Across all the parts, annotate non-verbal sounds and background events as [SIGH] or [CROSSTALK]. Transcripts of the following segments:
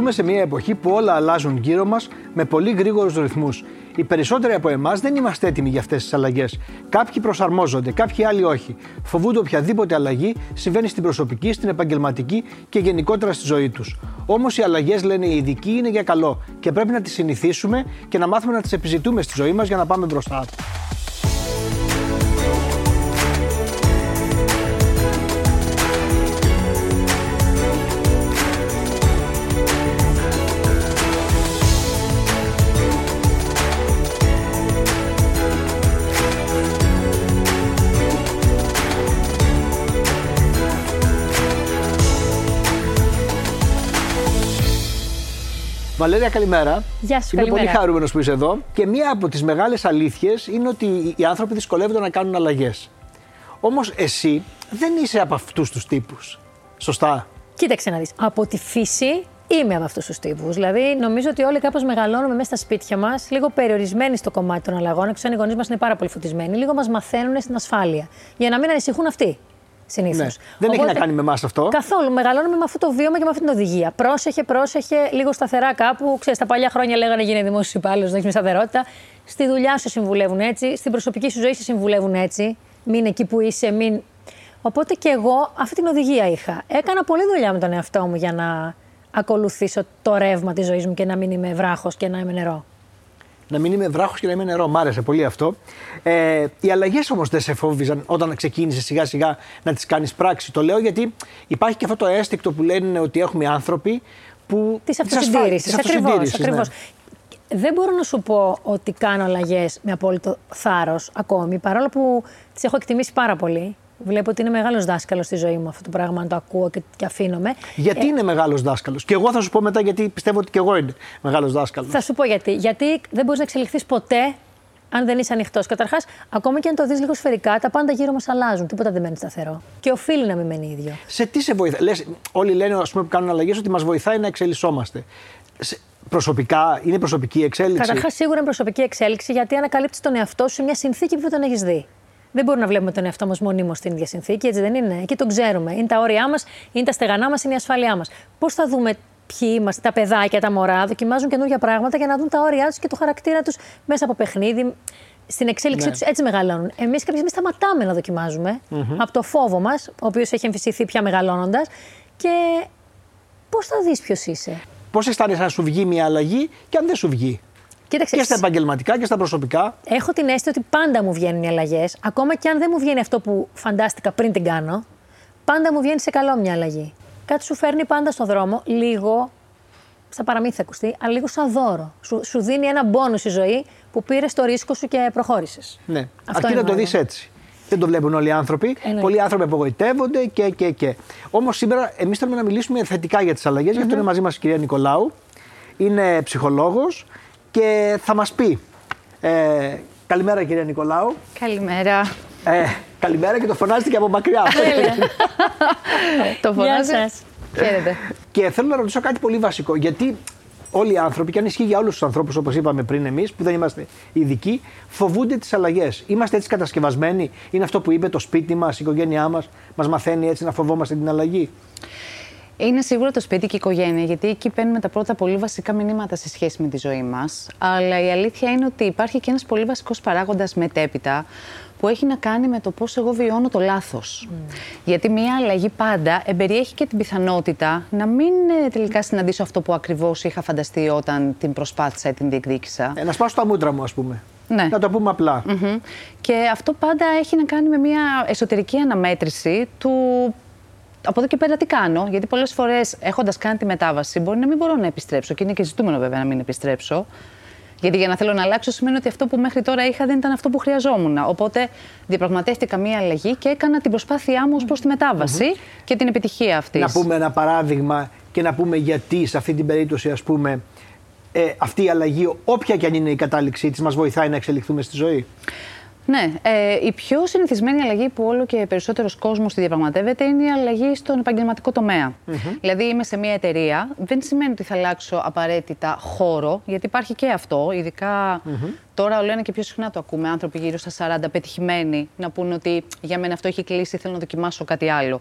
Ζούμε σε μια εποχή που όλα αλλάζουν γύρω μας με πολύ γρήγορους ρυθμούς. Οι περισσότεροι από εμάς δεν είμαστε έτοιμοι για αυτές τις αλλαγές. Κάποιοι προσαρμόζονται, κάποιοι άλλοι όχι. Φοβούνται οποιαδήποτε αλλαγή συμβαίνει στην προσωπική, στην επαγγελματική και γενικότερα στη ζωή τους. Όμως οι αλλαγές, λένε οι ειδικοί, είναι για καλό και πρέπει να τις συνηθίσουμε και να μάθουμε να τις επιζητούμε στη ζωή μας για να πάμε μπροστά. Βαλέρια, καλημέρα. Γεια σου, Είμαι καλημέρα. πολύ χαρούμενος που είσαι εδώ. Και μία από τις μεγάλες αλήθειες είναι ότι οι άνθρωποι δυσκολεύονται να κάνουν αλλαγές. Όμως εσύ δεν είσαι από αυτούς τους τύπους. Σωστά; Κοίταξε να δεις. Από τη φύση είμαι από αυτούς τους τύπους. Δηλαδή, νομίζω ότι όλοι κάπως μεγαλώνουμε μέσα στα σπίτια μας, λίγο περιορισμένοι στο κομμάτι των αλλαγών. Έξω αν οι γονείς μας είναι πάρα πολύ φωτισμένοι, λίγο μας μαθαίνουν στην ασφάλεια. Για να μην ανησυχούν αυτοί. Συνήθως. Ναι. Δεν έχει να κάνει με εμάς αυτό. Καθόλου. Μεγαλώνουμε με αυτό το βίωμα και με αυτή την οδηγία. Πρόσεχε, πρόσεχε, λίγο σταθερά κάπου. Ξέρεις, τα παλιά χρόνια λέγανε γίνε δημόσιος υπάλληλος, να έχεις μια σταθερότητα. Στη δουλειά σου συμβουλεύουν έτσι, στην προσωπική σου ζωή σε συμβουλεύουν έτσι. Μην εκεί που είσαι, μην. Οπότε και εγώ αυτή την οδηγία είχα. Έκανα πολλή δουλειά με τον εαυτό μου για να ακολουθήσω το ρεύμα της ζωής μου και να μην είμαι βράχος και να είμαι νερό. Να μην είμαι βράχος και να είμαι νερό. Μ' άρεσε πολύ αυτό. Ε, οι αλλαγές όμως δεν σε φόβιζαν όταν ξεκίνησες σιγά σιγά να τις κάνεις πράξη. Το λέω γιατί υπάρχει και αυτό το αίσθηκτο που λένε ότι έχουμε άνθρωποι που. Της της ασφα- αυτοσυντήρησης. της Ακριβώς. αυτοσυντήρησης, ναι. Ακριβώς. Δεν μπορώ να σου πω ότι κάνω αλλαγές με απόλυτο θάρρος ακόμη, παρόλο που τις έχω εκτιμήσει πάρα πολύ. Βλέπω ότι είναι μεγάλος δάσκαλος στη ζωή μου αυτό το πράγμα, αν το ακούω και, και αφήνομαι. Γιατί είναι μεγάλος δάσκαλος; Και εγώ θα σου πω μετά γιατί πιστεύω ότι και εγώ είμαι μεγάλος δάσκαλος. Θα σου πω γιατί. Γιατί δεν μπορείς να εξελιχθείς ποτέ αν δεν είσαι ανοιχτός. Καταρχάς, ακόμα και αν το δεις λίγο σφαιρικά, τα πάντα γύρω μας αλλάζουν. Τίποτα δεν μένει σταθερό. Και οφείλει να μην μένει ίδιο. Σε τι σε βοηθάει. Λες, όλοι λένε ας πούμε, που κάνουν αλλαγές ότι μας βοηθάει να εξελισσόμαστε. Σε- προσωπικά, είναι προσωπική εξέλιξη; Καταρχάς, σίγουρα είναι προσωπική εξέλιξη γιατί ανακαλύπτεις τον εαυτό σου σε μια συνθήκη που δεν τον έχεις δει. Δεν μπορούμε να βλέπουμε τον εαυτό μας μονίμως στην ίδια συνθήκη, έτσι δεν είναι; Εκεί τον ξέρουμε. Είναι τα όρια μας, είναι τα στεγανά μας, είναι η ασφάλειά μας. Πώς θα δούμε ποιοι είμαστε, τα παιδάκια, τα μωρά, δοκιμάζουν καινούργια πράγματα για να δουν τα όρια τους και το χαρακτήρα τους μέσα από παιχνίδι. Στην εξέλιξή Ναι. τους έτσι μεγαλώνουν. Εμείς κάποια στιγμή σταματάμε να δοκιμάζουμε από το φόβο μας, ο οποίος έχει εμφυσιθεί πια μεγαλώνοντας. Και πώς θα δεις ποιος είσαι; Πώς αισθάνεσαι αν σου βγει μια αλλαγή και αν δεν σου βγει; Κοίταξε, Και στα επαγγελματικά και στα προσωπικά. Έχω την αίσθηση ότι πάντα μου βγαίνουν οι αλλαγές. Ακόμα και αν δεν μου βγαίνει αυτό που φαντάστηκα πριν την κάνω, πάντα μου βγαίνει σε καλό μια αλλαγή. Κάτι σου φέρνει πάντα στον δρόμο, λίγο. Στα παραμύθια θα ακουστεί, αλλά λίγο σαν δώρο. Σου, σου δίνει ένα μπόνους στη ζωή που πήρες το ρίσκο σου και προχώρησες. Ναι. Αυτό Αρκεί είναι να το όλο. δεις έτσι. Δεν το βλέπουν όλοι οι άνθρωποι. Εννοείται. Πολλοί άνθρωποι απογοητεύονται και. και, και. Όμως σήμερα εμείς θέλουμε να μιλήσουμε θετικά για τις αλλαγές. Γι' αυτό είναι μαζί μας η κυρία Νικολάου. Είναι ψυχολόγος και θα μας πει. Ε, καλημέρα κυρία Νικολάου. Καλημέρα. Ε, καλημέρα και το φωνάζετε και από μακριά. Αυτό είναι. Το Γεια φωνάζει. σας. Χαίρετε. Και θέλω να ρωτήσω κάτι πολύ βασικό. Γιατί όλοι οι άνθρωποι, και αν ισχύει για όλους τους ανθρώπους, όπως είπαμε πριν εμείς, που δεν είμαστε ειδικοί, φοβούνται τις αλλαγές. Είμαστε έτσι κατασκευασμένοι; Είναι αυτό που είπε το σπίτι μας, η οικογένειά μας, μας μαθαίνει έτσι να φοβόμαστε την αλλαγή; Είναι σίγουρα το σπίτι και η οικογένεια, γιατί εκεί παίρνουμε τα πρώτα πολύ βασικά μηνύματα σε σχέση με τη ζωή μας. Αλλά η αλήθεια είναι ότι υπάρχει και ένας πολύ βασικός παράγοντας μετέπειτα που έχει να κάνει με το πώς εγώ βιώνω το λάθος. Γιατί μια αλλαγή πάντα εμπεριέχει και την πιθανότητα να μην ε, τελικά συναντήσω αυτό που ακριβώς είχα φανταστεί όταν την προσπάθησα ή την διεκδίκησα. Ε, να σπάσω τα μούτρα μου, ας πούμε. Ναι. Να το πούμε απλά. Μμμ. Και αυτό πάντα έχει να κάνει με μια εσωτερική αναμέτρηση του από εδώ και πέρα τι κάνω. Γιατί πολλές φορές έχοντας κάνει τη μετάβαση, μπορεί να μην μπορώ να επιστρέψω. Και είναι και ζητούμενο βέβαια να μην επιστρέψω. Γιατί για να θέλω να αλλάξω σημαίνει ότι αυτό που μέχρι τώρα είχα δεν ήταν αυτό που χρειαζόμουν. Οπότε διαπραγματεύτηκα μία αλλαγή και έκανα την προσπάθειά μου ως προς τη μεταβαση και την επιτυχία αυτής. Να πούμε ένα παράδειγμα και να πούμε γιατί σε αυτή την περίπτωση, ας πούμε, ε, αυτή η αλλαγή, όποια και αν είναι η κατάληξή της, μας βοηθάει να εξελιχθούμε στη ζωή. Ναι, ε, η πιο συνηθισμένη αλλαγή που όλο και περισσότερος κόσμος τη διαπραγματεύεται είναι η αλλαγή στον επαγγελματικό τομέα. Δηλαδή, είμαι σε μια εταιρεία, δεν σημαίνει ότι θα αλλάξω απαραίτητα χώρο, γιατί υπάρχει και αυτό. Ειδικά τώρα, όλο ένα και πιο συχνά το ακούμε. Άνθρωποι γύρω στα 40 πετυχημένοι να πούνε ότι για μένα αυτό έχει κλείσει, θέλω να δοκιμάσω κάτι άλλο.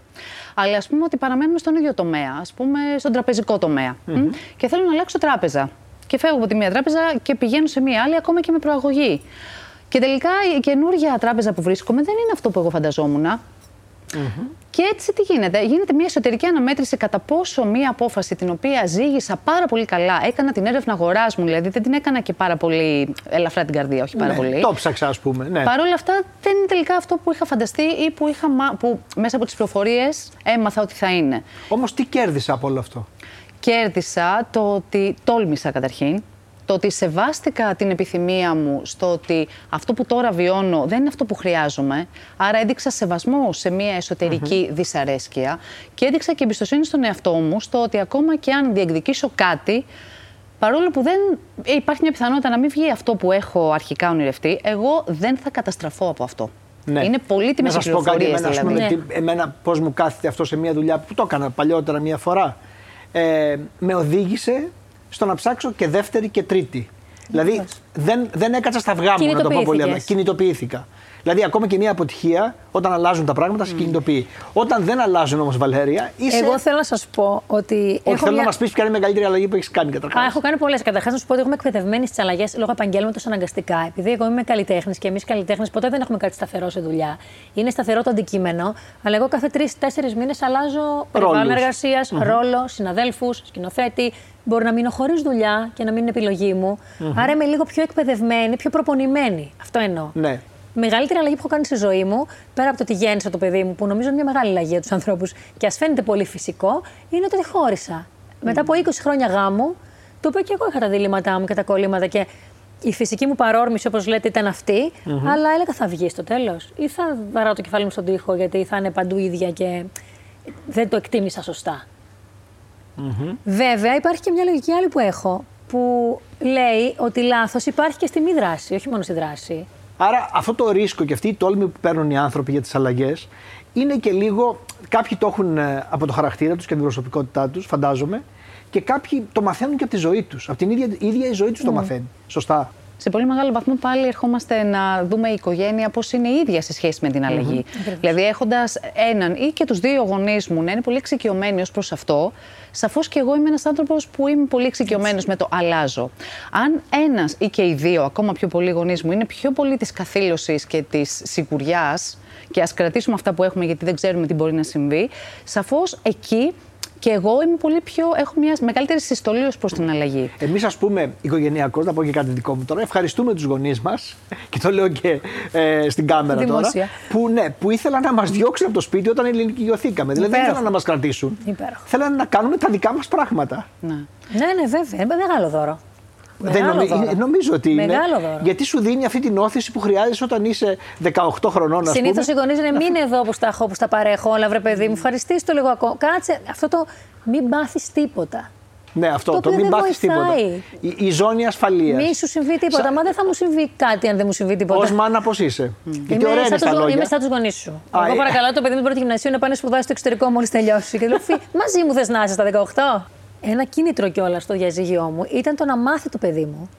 Αλλά ας πούμε ότι παραμένουμε στον ίδιο τομέα, ας πούμε στον τραπεζικό τομέα. Μ, Και θέλω να αλλάξω τράπεζα. Και φεύγω από τη μία τράπεζα και πηγαίνω σε μία άλλη, ακόμα και με προαγωγή. Και τελικά η καινούργια τράπεζα που βρίσκομαι δεν είναι αυτό που εγώ φανταζόμουν. Και έτσι τι γίνεται. Γίνεται μια εσωτερική αναμέτρηση κατά πόσο μια απόφαση την οποία ζήγησα πάρα πολύ καλά, έκανα την έρευνα αγοράς μου, δηλαδή δεν την έκανα και πάρα πολύ ελαφρά την καρδία, όχι πάρα ναι, πολύ. Το ψάξα, ας πούμε. Ναι. Παρ' όλα αυτά δεν είναι τελικά αυτό που είχα φανταστεί ή που, είχα, μα- που μέσα από τις πληροφορίε έμαθα ότι θα είναι. Όμως τι κέρδισα από όλο αυτό; Κέρδισα το ότι τόλμησα καταρχήν. Το ότι σεβάστηκα την επιθυμία μου στο ότι αυτό που τώρα βιώνω δεν είναι αυτό που χρειάζομαι. Άρα έδειξα σεβασμό σε μια εσωτερική δυσαρέσκεια και έδειξα και εμπιστοσύνη στον εαυτό μου στο ότι ακόμα και αν διεκδικήσω κάτι, παρόλο που δεν ε, υπάρχει μια πιθανότητα να μην βγει αυτό που έχω αρχικά ονειρευτεί, εγώ δεν θα καταστραφώ από αυτό. Είναι πολύτιμες Να σας πω κάτι, πληροφορίες εμένα, ας δηλαδή. πούμε, τι- εμένα πώς μου κάθεται αυτό σε μια δουλειά που το έκανα παλιότερα μία φορά. Ε, με οδήγησε στο να ψάξω και δεύτερη και τρίτη. Δηλαδή δεν, δεν έκατσα στα αυγά μου, να το πω πολύ απλά. Κινητοποιήθηκες. Κινητοποιήθηκα. Δηλαδή, ακόμα και μια αποτυχία, όταν αλλάζουν τα πράγματα, σε κινητοποιεί. Όταν δεν αλλάζουν όμως, Βαλέρια, είσαι. Εγώ θέλω να σας πω ότι. Όχι, έχω θέλω μια- να μας πεις ποια είναι η μεγαλύτερη αλλαγή που έχεις κάνει καταρχάς. Α, έχω κάνει πολλές. Καταρχάς, να σου πω ότι εγώ είμαι εκπαιδευμένη στις αλλαγές λόγω επαγγέλματος αναγκαστικά. Επειδή εγώ είμαι καλλιτέχνης και εμείς καλλιτέχνες ποτέ δεν έχουμε κάτι σταθερό σε δουλειά. Είναι σταθερό το αντικείμενο, αλλά εγώ κάθε τρει-τέσσερι μήνες αλλάζω περιβάλλον Ρόλους. εργασίας, ρόλο, συναδέλφους, σκηνοθέτη. Μπορεί να μείνω χωρίς δουλειά και να μην είναι επιλογή μου. Άρα είμαι λίγο πιο εκπαιδευμένη, πιο προπονημένη. Αυτό εννοώ. Ναι. Η μεγαλύτερη αλλαγή που έχω κάνει στη ζωή μου, πέρα από το ότι γέννησα το παιδί μου, που νομίζω είναι μια μεγάλη αλλαγή για τους ανθρώπους και ας φαίνεται πολύ φυσικό, είναι το ότι χώρισα. Μετά από 20 χρόνια γάμου, το οποίο και εγώ είχα τα διλήμματά μου και τα κολλήματα και η φυσική μου παρόρμηση, όπως λέτε, ήταν αυτή, αλλά έλεγα θα βγει στο τέλος. Ή θα βαράω το κεφάλι μου στον τοίχο γιατί θα είναι παντού ίδια και δεν το εκτίμησα σωστά. Βέβαια, υπάρχει και μια λογική άλλη που έχω, που λέει ότι λάθος υπάρχει και στη μη δράση, όχι μόνο στη δράση. Άρα αυτό το ρίσκο και αυτή η τόλμη που παίρνουν οι άνθρωποι για τις αλλαγές είναι και λίγο. Κάποιοι το έχουν ε, από το χαρακτήρα τους και την προσωπικότητά τους, φαντάζομαι, και κάποιοι το μαθαίνουν και από τη ζωή τους. Από την ίδια, η ίδια η ζωή τους το μαθαίνει. Σωστά. Σε πολύ μεγάλο βαθμό πάλι ερχόμαστε να δούμε η οικογένεια πώς είναι η ίδια σε σχέση με την αλλαγή. Δηλαδή, έχοντας έναν ή και τους δύο γονείς μου να είναι πολύ εξοικειωμένοι ως προς αυτό, σαφώς και εγώ είμαι ένας άνθρωπος που είμαι πολύ εξοικειωμένος με το αλλάζω. Αν ένας ή και οι δύο, ακόμα πιο πολλοί γονείς μου, είναι πιο πολύ της καθήλωσης και της σιγουριάς, και ας κρατήσουμε αυτά που έχουμε γιατί δεν ξέρουμε τι μπορεί να συμβεί, σαφώς εκεί και εγώ είμαι πολύ πιο, έχω μια μεγαλύτερη συστολή ως προς την αλλαγή. Εμείς, ας πούμε, οικογενειακώς, να πω και κάτι δικό μου τώρα, ευχαριστούμε τους γονείς μας [LAUGHS] και το λέω και ε, στην κάμερα Δημόσια. τώρα. Που, ναι, που ήθελαν να μας διώξουν από το σπίτι όταν ελληνικιωθήκαμε. Δηλαδή δεν Υπέροχο. ήθελαν να μας κρατήσουν. Υπέροχο. Θέλανε να κάνουμε τα δικά μας πράγματα. Ναι. Ναι, ναι, βέβαια. Είναι μεγάλο δώρο. Δεν Μεγάλο νομι- δώρο. νομίζω ότι είναι. Μεγάλο δώρο. Γιατί σου δίνει αυτή την όθηση που χρειάζεσαι όταν είσαι 18 χρονών, ας πούμε. Συνήθω οι γονείς είναι μην εδώ που στα έχω, που στα παρέχω όλα, βρε παιδί μου. Ευχαριστήσει το λίγο ακόμα. Κάτσε αυτό το μην πάθεις τίποτα. Ναι, αυτό Το το, οποίο μην δεν πάθεις τίποτα. βοηθάει. Η, η ζώνη ασφαλείας. Μη σου συμβεί τίποτα. Μα δεν θα μου συμβεί κάτι αν δεν μου συμβεί τίποτα. Ω μάνα, πώς είσαι. Γιατί ωραία είναι σαν στα τους, λόγια. είμαι σαν τους γονείς σου. Α, Εγώ ε. παρακαλώ το παιδί μου πρώτη γυμνασίου να πάνε σπουδάσει στο εξωτερικό μόλις τελειώσει. Και του λέω, «Φι, μαζί μου θες να είσαι στα 18. Ένα κίνητρο κιόλας στο διαζύγιό μου ήταν το να μάθει το παιδί μου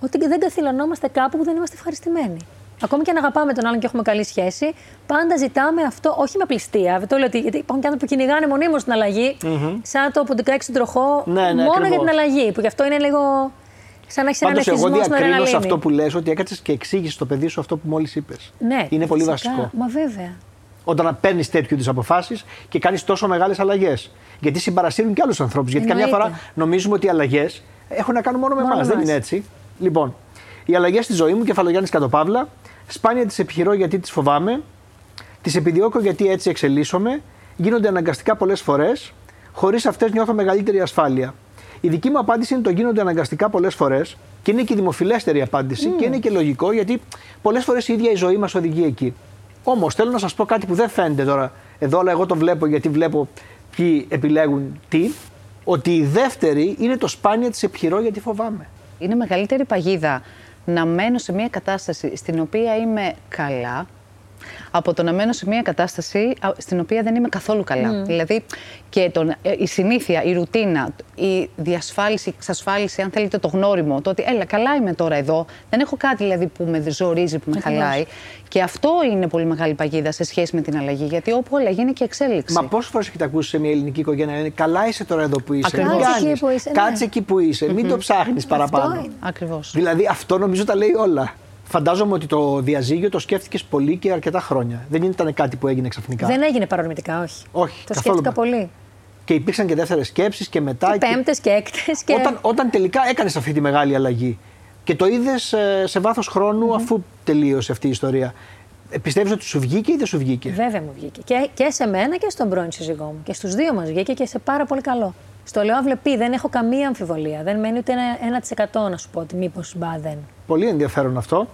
ότι δεν καθυλωνόμαστε κάπου που δεν είμαστε ευχαριστημένοι. Ακόμη και αν αγαπάμε τον άλλον και έχουμε καλή σχέση, πάντα ζητάμε αυτό, όχι με πληστία. Δεν το λέω ότι γιατί υπάρχουν και άνθρωποι που κυνηγάνε μονίμως την αλλαγη σαν το ποντικά στον τροχό, Ναι, ναι, μόνο για ακριβώς. την αλλαγή. Που γι' αυτό είναι λίγο σαν να έχεις έναν Πάντως, εγώ εθισμό στην διακρίνω σε αδρεναλίνη. αυτό που λες ότι έκατσες και εξήγησες στο παιδί σου αυτό που μόλις είπες. Ναι, Είναι πολύ φυσικά. βασικό. Μα βέβαια. Όταν παίρνεις τέτοιου είδους αποφάσεις και κάνεις τόσο μεγάλες αλλαγές. Γιατί συμπαρασύρουν και άλλους ανθρώπους. Γιατί καμιά Εννοείται. φορά νομίζουμε ότι οι αλλαγές έχουν να κάνουν μόνο με Μόνο εμάς. με Δεν εμάς. είναι έτσι. Λοιπόν, οι αλλαγές στη ζωή μου, κεφαλογιάννης Κατοπαύλα, σπάνια τις επιχειρώ γιατί τις φοβάμαι, τις επιδιώκω γιατί έτσι εξελίσσομαι, γίνονται αναγκαστικά πολλές φορές, χωρίς αυτές νιώθω μεγαλύτερη ασφάλεια. Η δική μου απάντηση είναι το γίνονται αναγκαστικά πολλές φορές και είναι και η δημοφιλέστερη απάντηση και είναι και λογικό γιατί πολλές φορές η ίδια η ζωή μας οδηγεί εκεί. Όμως θέλω να σας πω κάτι που δεν φαίνεται τώρα εδώ, αλλά εγώ το βλέπω γιατί βλέπω ποιοι επιλέγουν τι. Ότι η δεύτερη είναι το σπάνια της επιχειρώ γιατί φοβάμαι. Είναι μεγαλύτερη παγίδα να μένω σε μια κατάσταση στην οποία είμαι καλά, από το να μένω σε μια κατάσταση στην οποία δεν είμαι καθόλου καλά. Δηλαδή και τον, ε, η συνήθεια, η ρουτίνα, η διασφάλιση, η εξασφάλιση, αν θέλετε, το γνώριμο, το ότι έλα, καλά είμαι τώρα εδώ, δεν έχω κάτι δηλαδή που με ζορίζει, που με χαλάει. Και αυτό είναι πολύ μεγάλη παγίδα σε σχέση με την αλλαγή, γιατί όπου αλλαγή είναι και εξέλιξη. Μα πόσες φορές έχετε ακούσει σε μια ελληνική οικογένεια λένε Καλά είσαι τώρα εδώ που είσαι. Ακριβώς. Κάτσε εκεί που είσαι, ναι. Κάτσε εκεί που είσαι. Μην το ψάχνεις παραπάνω. Ακριβώς. Δηλαδή αυτό νομίζω τα λέει όλα. Φαντάζομαι ότι το διαζύγιο το σκέφτηκες πολύ και αρκετά χρόνια. Δεν ήταν κάτι που έγινε ξαφνικά. Δεν έγινε παρορμητικά, όχι. Όχι. Το σκέφτηκα πολύ. Και υπήρξαν και δεύτερες σκέψεις και μετά. Και πέμπτες και έκτες. Και... Όταν, όταν τελικά έκανες αυτή τη μεγάλη αλλαγή και το είδες ε, σε βάθος χρόνου αφού τελείωσε αυτή η ιστορία. Ε, Πιστεύεις ότι σου βγήκε ή δεν σου βγήκε; Βέβαια μου βγήκε. Και, και σε μένα και στον πρώην σύζυγό μου. Και στους δύο μας βγήκε και σε πάρα πολύ καλό. Στο λέω αυλεπή, δεν έχω καμία αμφιβολία. Δεν μένει ούτε ένα 1% να σου πω ότι μήπως μπα δεν. Πολύ ενδιαφέρον αυτό.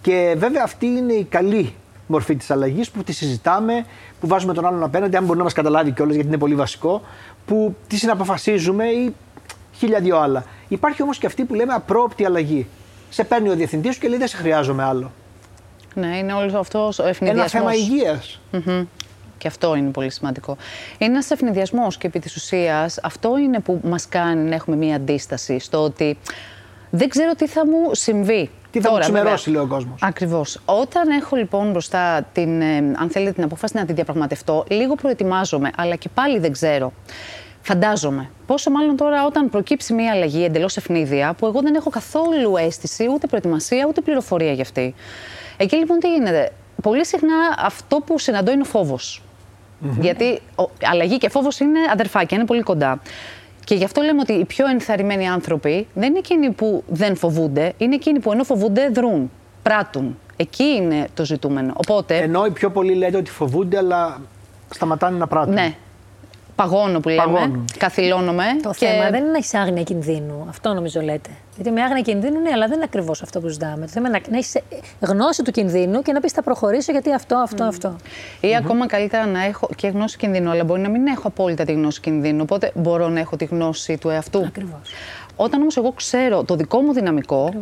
Και βέβαια αυτή είναι η καλή μορφή της αλλαγής που τη συζητάμε, που βάζουμε τον άλλον απέναντι, αν μπορεί να μας καταλάβει κιόλας, γιατί είναι πολύ βασικό, που τη συναποφασίζουμε ή χίλια δυο άλλα. Υπάρχει όμως και αυτή που λέμε απρόοπτη αλλαγή. Σε παίρνει ο διευθυντής σου και λέει δεν σε χρειάζομαι άλλο. Ναι, είναι όλος αυτός ο ευνηδιασμό. Ένα θέμα υγείας. Mm-hmm. Και αυτό είναι πολύ σημαντικό. Είναι ένας ευνηδιασμός και επί της ουσίας αυτό είναι που μας κάνει να έχουμε μία αντίσταση στο ότι δεν ξέρω τι θα μου συμβεί. Τι θα Τώρα, μου ξημερώσει, λέει ο κόσμος. Ακριβώς. Όταν έχω λοιπόν μπροστά την, ε, αν θέλετε, την απόφαση να τη διαπραγματευτώ, λίγο προετοιμάζομαι, αλλά και πάλι δεν ξέρω. Φαντάζομαι. Πόσο μάλλον τώρα όταν προκύψει μια αλλαγή εντελώς ευνίδια, που εγώ δεν έχω καθόλου αίσθηση, ούτε προετοιμασία, ούτε πληροφορία γι' αυτή. Εκεί λοιπόν τι γίνεται. Πολύ συχνά αυτό που συναντώ είναι ο φόβος. Γιατί ο, αλλαγή και φόβος είναι αδερφάκια, είναι πολύ κοντά. Και γι' αυτό λέμε ότι οι πιο ενθαρρυμένοι άνθρωποι δεν είναι εκείνοι που δεν φοβούνται, είναι εκείνοι που ενώ φοβούνται δρούν, πράττουν. Εκεί είναι το ζητούμενο. Οπότε... Ενώ οι πιο πολλοί λέτε ότι φοβούνται, αλλά σταματάνε να πράττουν. Ναι, παγώνω που λέμε, Παγώνω. καθυλώνομαι. Το και... θέμα δεν είναι να έχεις άγνοια κινδύνου. Αυτό νομίζω λέτε. Γιατί με άγνοια κινδύνου, ναι, αλλά δεν είναι ακριβώς αυτό που ζητάμε. Το θέμα είναι να έχεις γνώση του κινδύνου και να πεις θα προχωρήσω γιατί αυτό, αυτό, mm. αυτό. Ή mm-hmm. ακόμα καλύτερα να έχω και γνώση κινδύνου, αλλά μπορεί να μην έχω απόλυτα τη γνώση κινδύνου. Οπότε μπορώ να έχω τη γνώση του εαυτού. Ακριβώς. Όταν όμως εγώ ξέρω το δικό μου δυναμικό,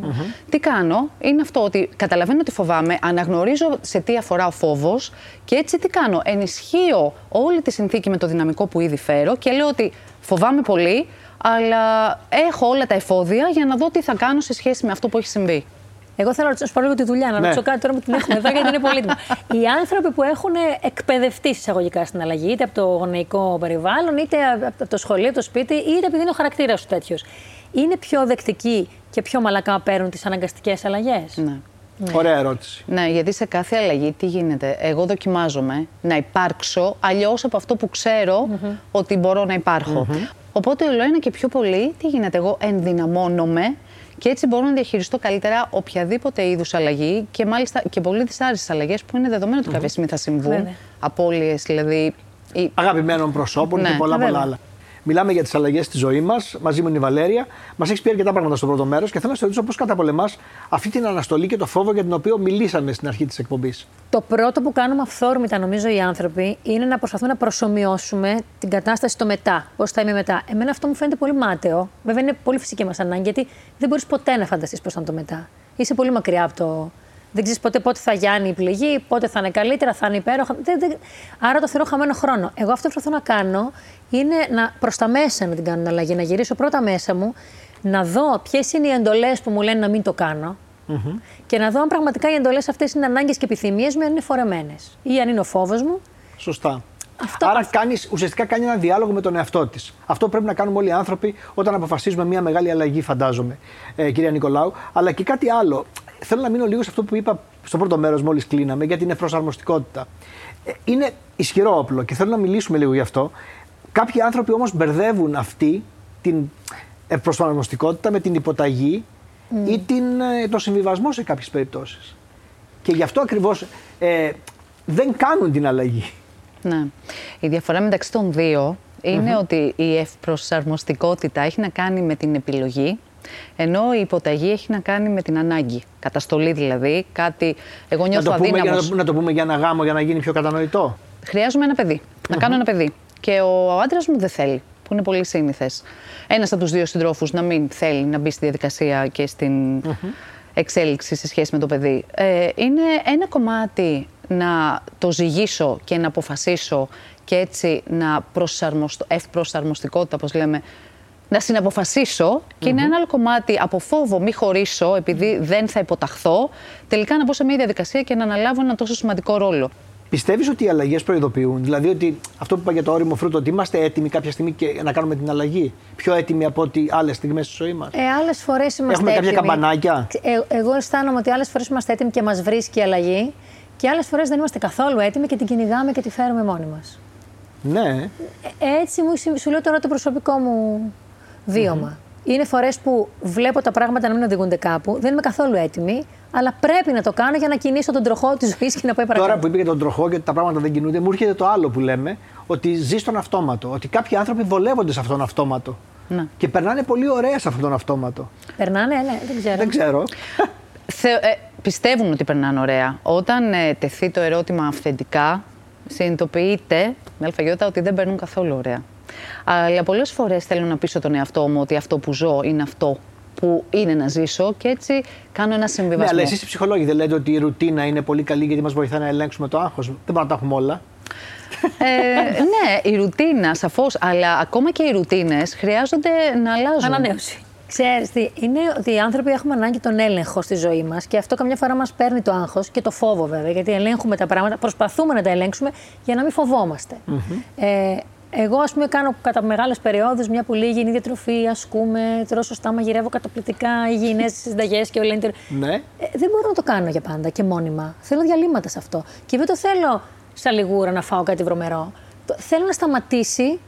τι κάνω, είναι αυτό ότι καταλαβαίνω ότι φοβάμαι, αναγνωρίζω σε τι αφορά ο φόβος και έτσι τι κάνω. Ενισχύω όλη τη συνθήκη με το δυναμικό που ήδη φέρω και λέω ότι φοβάμαι πολύ, αλλά έχω όλα τα εφόδια για να δω τι θα κάνω σε σχέση με αυτό που έχει συμβεί. Εγώ θέλω να ρωτήσω λίγο τη δουλειά, να ναι. ρωτήσω κάτι τώρα που την έχουμε εδώ, γιατί είναι πολύτιμο. [LAUGHS] Οι άνθρωποι που έχουν εκπαιδευτεί εισαγωγικά στην αλλαγή, είτε από το γονεϊκό περιβάλλον, είτε από το σχολείο, το σπίτι, είτε επειδή είναι ο χαρακτήρας τους τέτοιος είναι πιο δεκτικοί και πιο μαλακά παίρνουν τις αναγκαστικές αλλαγές; Ναι. Ναι. Ωραία ερώτηση. Ναι, γιατί σε κάθε αλλαγή τι γίνεται; Εγώ δοκιμάζομαι να υπάρξω αλλιώς από αυτό που ξερω ότι μπορώ να υπάρχω. Mm-hmm. Οπότε όλο ένα και πιο πολύ, τι γίνεται; Εγώ ενδυναμώνομαι και έτσι μπορώ να διαχειριστώ καλύτερα οποιαδήποτε είδους αλλαγή και μάλιστα και πολύ δυσάρεστες αλλαγές που είναι δεδομένο ότι κάποια στιγμή θα συμβούν. Απόλυε δηλαδή. Αγαπημένων προσώπων ναι. και πολλά, πολλά άλλα. Μιλάμε για τις αλλαγές στη ζωή μας. Μαζί μου είναι η Βαλέρια. Μας έχεις πει αρκετά πράγματα στο πρώτο μέρος και θέλω να σε ρωτήσω πώς καταπολεμά αυτή την αναστολή και το φόβο για την οποία μιλήσαμε στην αρχή της εκπομπής. Το πρώτο που κάνουμε αυθόρμητα, νομίζω, οι άνθρωποι είναι να προσπαθούμε να προσωμιώσουμε την κατάσταση στο μετά. Πώς θα είμαι μετά. Εμένα αυτό μου φαίνεται πολύ μάταιο. Βέβαια, είναι πολύ φυσική μας ανάγκη, γιατί δεν μπορείς ποτέ να φανταστείς πώς θα είναι το μετά. Είσαι πολύ μακριά από το, δεν ξέρεις ποτέ πότε θα γιάνει η πληγή, πότε θα είναι καλύτερα, θα είναι υπέροχα. Άρα το θεωρώ χαμένο χρόνο. Εγώ αυτό που προσπαθώ να κάνω είναι να προς τα μέσα να την κάνω αλλαγή. Να γυρίσω πρώτα μέσα μου, να δω ποιες είναι οι εντολές που μου λένε να μην το κάνω. Mm-hmm. Και να δω αν πραγματικά οι εντολές αυτές είναι ανάγκες και επιθυμίες μου, αν είναι φορεμένες. Ή αν είναι ο φόβος μου. Σωστά. Αυτό Άρα κάνεις, ουσιαστικά κάνει ένα διάλογο με τον εαυτό της. Αυτό πρέπει να κάνουμε όλοι οι άνθρωποι όταν αποφασίζουμε μια μεγάλη αλλαγή, φαντάζομαι, ε, κυρία Νικολάου. Αλλά και κάτι άλλο θέλω να μείνω λίγο σε αυτό που είπα στο πρώτο μέρος, μόλις κλείναμε, για την ευπροσαρμοστικότητα. Ε, είναι ισχυρό όπλο και θέλω να μιλήσουμε λίγο γι' αυτό. Κάποιοι άνθρωποι όμως μπερδεύουν αυτή την ευπροσαρμοστικότητα με την υποταγή mm. ή την, ε, το συμβιβασμό σε κάποιες περιπτώσεις. Και γι' αυτό ακριβώς ε, δεν κάνουν την αλλαγή. Ναι. Η διαφορά μεταξύ των δύο ειναι ότι η ευπροσαρμοστικότητα έχει να κάνει με την επιλογή ενώ η υποταγή έχει να κάνει με την ανάγκη. Καταστολή δηλαδή, κάτι. Εγώ νιώθω να το πούμε, αδύναμος. Για, να, το πούμε για ένα γάμο για να γίνει πιο κατανοητό. Χρειάζομαι ένα παιδί. Να κάνω ένα παιδί. Και ο άντρας μου δεν θέλει, που είναι πολύ σύνηθες. Ένας από τους δύο συντρόφους να μην θέλει να μπει στη διαδικασία και στην. εξέλιξη σε σχέση με το παιδί. Ε, είναι ένα κομμάτι να το ζυγίσω και να αποφασίσω και έτσι να προσαρμοστώ, ευπροσαρμοστικότητα, όπως λέμε, να συναποφασίσω και είναι ένα άλλο κομμάτι από φόβο μη χωρίσω επειδή δεν θα υποταχθώ, τελικά να μπω σε μια διαδικασία και να αναλάβω ένα τόσο σημαντικό ρόλο. Πιστεύεις ότι οι αλλαγές προειδοποιούν, δηλαδή ότι αυτό που είπα για το όριμο φρούτο, ότι είμαστε έτοιμοι κάποια στιγμή και να κάνουμε την αλλαγή; Πιο έτοιμοι από ότι άλλες στιγμές στη ζωής μας; Ε, άλλες φορές είμαστε Έχουμε κάποια έτοιμοι. καμπανάκια; Ε, εγώ αισθάνομαι ότι άλλες φορές είμαστε έτοιμοι και μας βρίσκει η αλλαγή και άλλες φορές δεν είμαστε καθόλου έτοιμοι και την κυνηγάμε και τη φέρουμε μόνοι μας. Ναι. Έτσι μου, συ- σου λέω τώρα το προσωπικό μου βιωμα Είναι φορές που βλέπω τα πράγματα να μην οδηγούνται κάπου, δεν είμαι καθόλου έτοιμη, αλλά πρέπει να το κάνω για να κινήσω τον τροχό της ζωής και να πάει παρακάτω. Τώρα που είπε για τον τροχό και ότι τα πράγματα δεν κινούνται, μου έρχεται το άλλο που λέμε, ότι ζει στον αυτόματο. Ότι κάποιοι άνθρωποι βολεύονται σε αυτόν τον αυτόματο. Ναι. Και περνάνε πολύ ωραία σε αυτόν τον αυτόματο. Περνάνε, ναι, δεν ξέρω. Δεν ξέρω. Θε, ε, πιστεύουν ότι περνάνε ωραία. Όταν ε, τεθεί το ερώτημα αυθεντικά, συνειδητοποιείται με αλφαγιώτα ότι δεν περνούν καθόλου ωραία. Αλλά πολλές φορές θέλω να πείσω τον εαυτό μου ότι αυτό που ζω είναι αυτό που είναι να ζήσω και έτσι κάνω ένα ναι, συμβιβασμό. αλλά εσείς οι ψυχολόγοι δεν λέτε ότι η ρουτίνα είναι πολύ καλή γιατί μας βοηθάει να ελέγξουμε το άγχος. Δεν μπορούμε να τα έχουμε όλα. ε, ναι, η ρουτίνα σαφώς, αλλά ακόμα και οι ρουτίνες χρειάζονται να αλλάζουν. Ανανέωση. Ξέρεις τι, είναι ότι οι άνθρωποι έχουμε ανάγκη τον έλεγχο στη ζωή μας και αυτό καμιά φορά μας παίρνει το άγχος και το φόβο βέβαια. Γιατί ελέγχουμε τα πράγματα, προσπαθούμε να τα ελέγξουμε για να μην φοβόμαστε. Ε, εγώ, ας πούμε, κάνω κατά μεγάλες περιόδους μια πολύ υγιεινή διατροφή, ασκούμε, τρώω σωστά, μαγειρεύω καταπληκτικά, υγιεινές συνταγές και όλα. είναι- Ναι. Ε, δεν μπορώ να το κάνω για πάντα και μόνιμα. Θέλω διαλύματα σε αυτό. Και δεν το θέλω σαν λιγούρα να φάω κάτι βρωμερό. Το- Θέλω να σταματήσει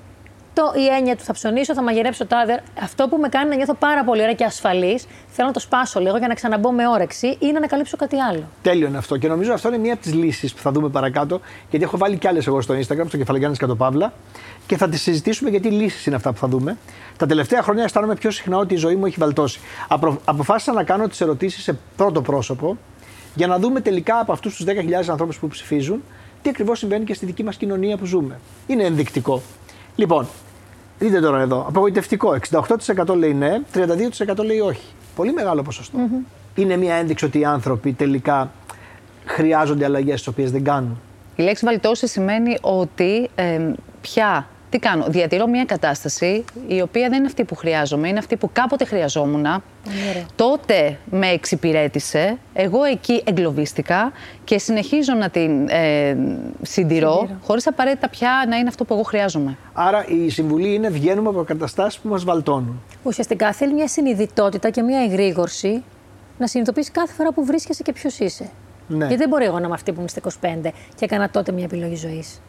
το, η έννοια του θα ψωνίσω, θα μαγειρέψω τάδε. Αυτό που με κάνει να νιώθω πάρα πολύ ωραία και ασφαλής, θέλω να το σπάσω λίγο για να ξαναμπω με όρεξη ή να ανακαλύψω κάτι άλλο. Τέλειο είναι αυτό. Και νομίζω αυτό είναι μία από τις λύσεις που θα δούμε παρακάτω. Γιατί έχω βάλει κι άλλες εγώ στο Instagram, στο κεφαλαιογιάννη Κατοπαύλα. Και θα τις συζητήσουμε γιατί λύσεις είναι αυτά που θα δούμε. Τα τελευταία χρόνια αισθάνομαι πιο συχνά ότι η ζωή μου έχει βαλτώσει. Απρο- Αποφάσισα να κάνω τις ερωτήσεις σε πρώτο πρόσωπο για να δούμε τελικά από αυτούς τους 10.000 ανθρώπους που ψηφίζουν τι ακριβώς συμβαίνει και στη δική μας κοινωνία που ζούμε. Είναι ενδεικτικό. Λοιπόν, δείτε τώρα εδώ. Απογοητευτικό. 68% λέει ναι, 32% λέει όχι. Πολύ μεγάλο ποσοστό. Είναι μια ένδειξη ότι οι άνθρωποι τελικά χρειάζονται αλλαγές τις οποίες δεν κάνουν. Η λέξη βαλτώσει σημαίνει ότι ε, πια τι κάνω, διατηρώ μια κατάσταση η οποία δεν είναι αυτή που χρειάζομαι, είναι αυτή που κάποτε χρειαζόμουν. ωραία. Τότε με εξυπηρέτησε, εγώ εκεί εγκλωβίστηκα και συνεχίζω να την ε, συντηρώ, Συντηρώ. χωρίς απαραίτητα πια να είναι αυτό που εγώ χρειάζομαι. Άρα η συμβουλή είναι βγαίνουμε από καταστάσεις που μας βαλτώνουν. Ουσιαστικά θέλει μια συνειδητότητα και μια εγρήγορση να συνειδητοποιήσει κάθε φορά που βρίσκεσαι και ποιος είσαι. Ναι. Γιατί δεν μπορεί εγώ να είμαι αυτή που είμαι στα 25 και έκανα τότε μια επιλογή ζωής.